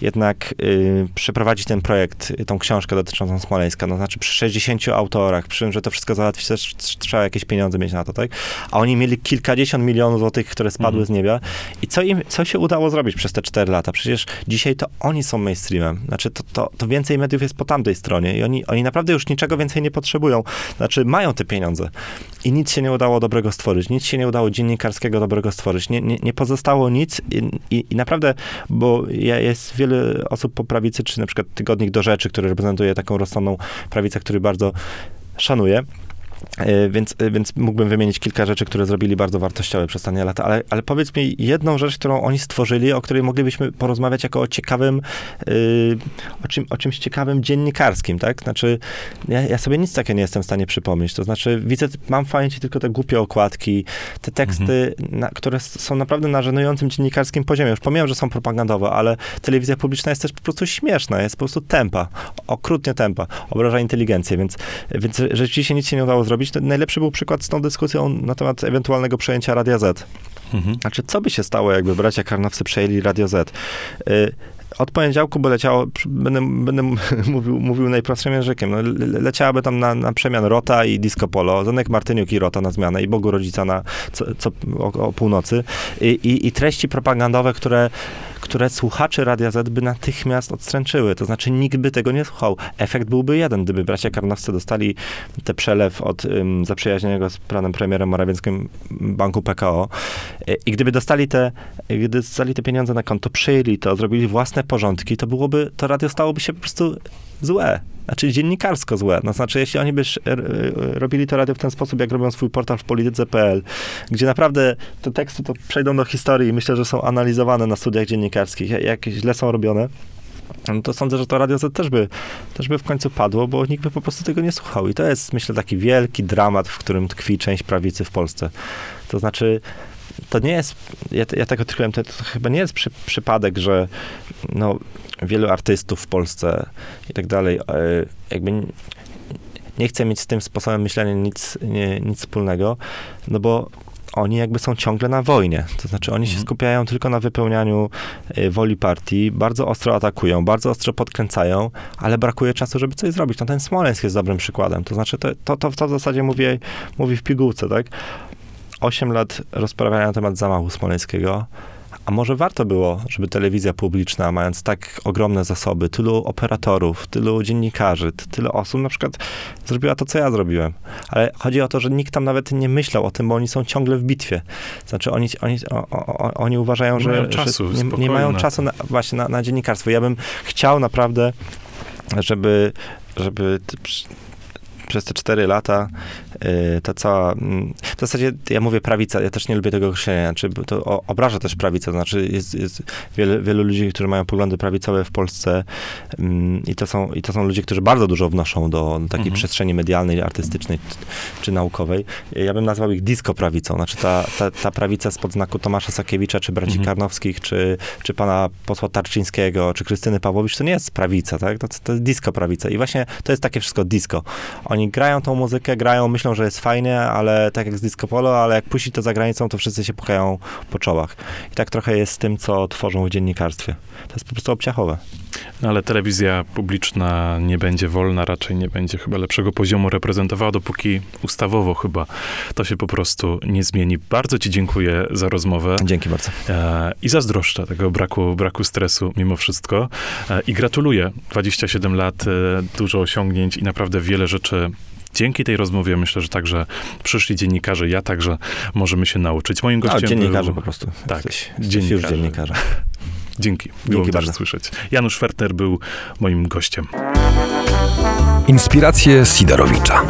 jednak y, przeprowadzić ten projekt, y, tą książkę dotyczącą Smoleńska, no znaczy przy 60 autorach, przy tym, że to wszystko załatwić, też trzeba jakieś pieniądze mieć na to, tak? A oni mieli kilkadziesiąt milionów złotych, które spadły Mhm. z nieba. I co im, co się udało zrobić przez te 4 lata? Przecież dzisiaj to oni są mainstreamem. Znaczy, to, to, to więcej mediów jest po tamtej stronie i oni, oni naprawdę już niczego więcej nie potrzebują. Znaczy, mają te pieniądze. I nic się nie udało dobrego stworzyć. Nic się nie udało dziennikarskiego dobrego stworzyć. Nie, nie, nie pozostało nic i, i, i naprawdę, bo ja, jest wiele osób po prawicy, czy na przykład Tygodnik do Rzeczy, który reprezentuje taką rozsądną prawicę, który bardzo szanuję. E, Więc, e, więc mógłbym wymienić kilka rzeczy, które zrobili bardzo wartościowe przez ostatnie lata, ale, ale powiedz mi jedną rzecz, którą oni stworzyli, o której moglibyśmy porozmawiać jako o ciekawym, yy, o, czym, o czymś ciekawym dziennikarskim, tak? Znaczy, ja, ja sobie nic takiego nie jestem w stanie przypomnieć. To znaczy, widzę, mam w pamięci tylko te głupie okładki, te teksty, na, które są naprawdę na żenującym dziennikarskim poziomie. Już pomijam, że są propagandowe, ale telewizja publiczna jest też po prostu śmieszna, jest po prostu tempa, okrutnie tempa, obraża inteligencję, więc, więc rzeczywiście nic się nie udało zrobić. To najlepszy był przykład z tą dyskusją na temat ewentualnego przejęcia Radia Z. Mhm. Znaczy, co by się stało, jakby bracia Karnowcy przejęli Radio Z? Y, Od poniedziałku by leciało, będę, będę mówił, mówił najprostszym językiem, no, le- le- leciałaby tam na, na przemian Rota i Disco Polo, Zenek Martyniuk i Rota na zmianę i Bogu Rodzica na co, co, o, o północy I, i, i treści propagandowe, które, które słuchacze Radia Z by natychmiast odstręczyły, to znaczy nikt by tego nie słuchał. Efekt byłby jeden, gdyby bracia Karnowcy dostali te przelew od um, zaprzyjaźnionego z panem premierem Morawieckim banku PKO i gdyby dostali te, gdyby dostali te pieniądze na konto, przyjęli to, zrobili własne porządki, to byłoby, to radio stałoby się po prostu złe. Znaczy dziennikarsko złe. No, znaczy, jeśli oni by r- robili to radio w ten sposób, jak robią swój portal w polityce.pl, gdzie naprawdę te teksty to przejdą do historii i myślę, że są analizowane na studiach dziennikarskich, jak- źle są robione, no to sądzę, że to Radio Z też by, też by w końcu padło, bo nikt by po prostu tego nie słuchał. I to jest, myślę, taki wielki dramat, w którym tkwi część prawicy w Polsce. To znaczy, to nie jest, ja, ja tego odkryłem, to, to chyba nie jest przy, przypadek, że no, wielu artystów w Polsce i tak dalej, e, jakby nie chce mieć z tym sposobem myślenia nic, nie, nic wspólnego, no bo oni jakby są ciągle na wojnie. To znaczy oni się Mhm. skupiają tylko na wypełnianiu e, woli partii, bardzo ostro atakują, bardzo ostro podkręcają, ale brakuje czasu, żeby coś zrobić. No ten Smoleńsk jest dobrym przykładem. To znaczy to, to, to, to w zasadzie mówi, mówi w pigułce, tak? Osiem lat rozprawiania na temat zamachu smoleńskiego, a może warto było, żeby telewizja publiczna, mając tak ogromne zasoby, tylu operatorów, tylu dziennikarzy, ty- tyle osób, na przykład zrobiła to, co ja zrobiłem. Ale chodzi o to, że nikt tam nawet nie myślał o tym, bo oni są ciągle w bitwie. Znaczy oni, oni, o, o, oni uważają, Nie że, mają czasu, że nie, nie mają czasu na, właśnie na, na dziennikarstwo. Ja bym chciał naprawdę, żeby, żeby przez te cztery lata y, ta cała, mm, w zasadzie ja mówię prawica, ja też nie lubię tego określenia, znaczy bo to obraża też prawicę, to znaczy jest, jest wiele, wielu ludzi, którzy mają poglądy prawicowe w Polsce mm, i, to są, i to są ludzie, którzy bardzo dużo wnoszą do takiej Mhm. przestrzeni medialnej, artystycznej czy, czy naukowej. Ja bym nazwał ich disco prawicą, znaczy ta, ta, ta prawica spod znaku Tomasza Sakiewicza, czy braci Mhm. Karnowskich, czy, czy pana posła Tarczyńskiego, czy Krystyny Pawłowicz, to nie jest prawica, tak? To, to jest disco prawica i właśnie to jest takie wszystko disco. Oni grają tą muzykę, grają, myślą, że jest fajnie, ale tak jak z disco polo, ale jak puści to za granicą, to wszyscy się pukają po czołach. I tak trochę jest z tym, co tworzą w dziennikarstwie. To jest po prostu obciachowe. No, ale telewizja publiczna nie będzie wolna, raczej nie będzie chyba lepszego poziomu reprezentowała, dopóki ustawowo chyba to się po prostu nie zmieni. Bardzo Ci dziękuję za rozmowę Dzięki bardzo. e, i zazdroszczę tego braku, braku stresu mimo wszystko. E, I gratuluję. 27 lat, e, dużo osiągnięć i naprawdę wiele rzeczy. Dzięki tej rozmowie myślę, że także przyszli dziennikarze, ja także możemy się nauczyć. Moim gościem dziennikarze był... po prostu. Tak, Jesteś, jesteś dziennikarze. już dziennikarze. Dzięki. Było Dzięki bardzo. słyszeć. Janusz Fertner był moim gościem. Inspiracje Sidorowicza.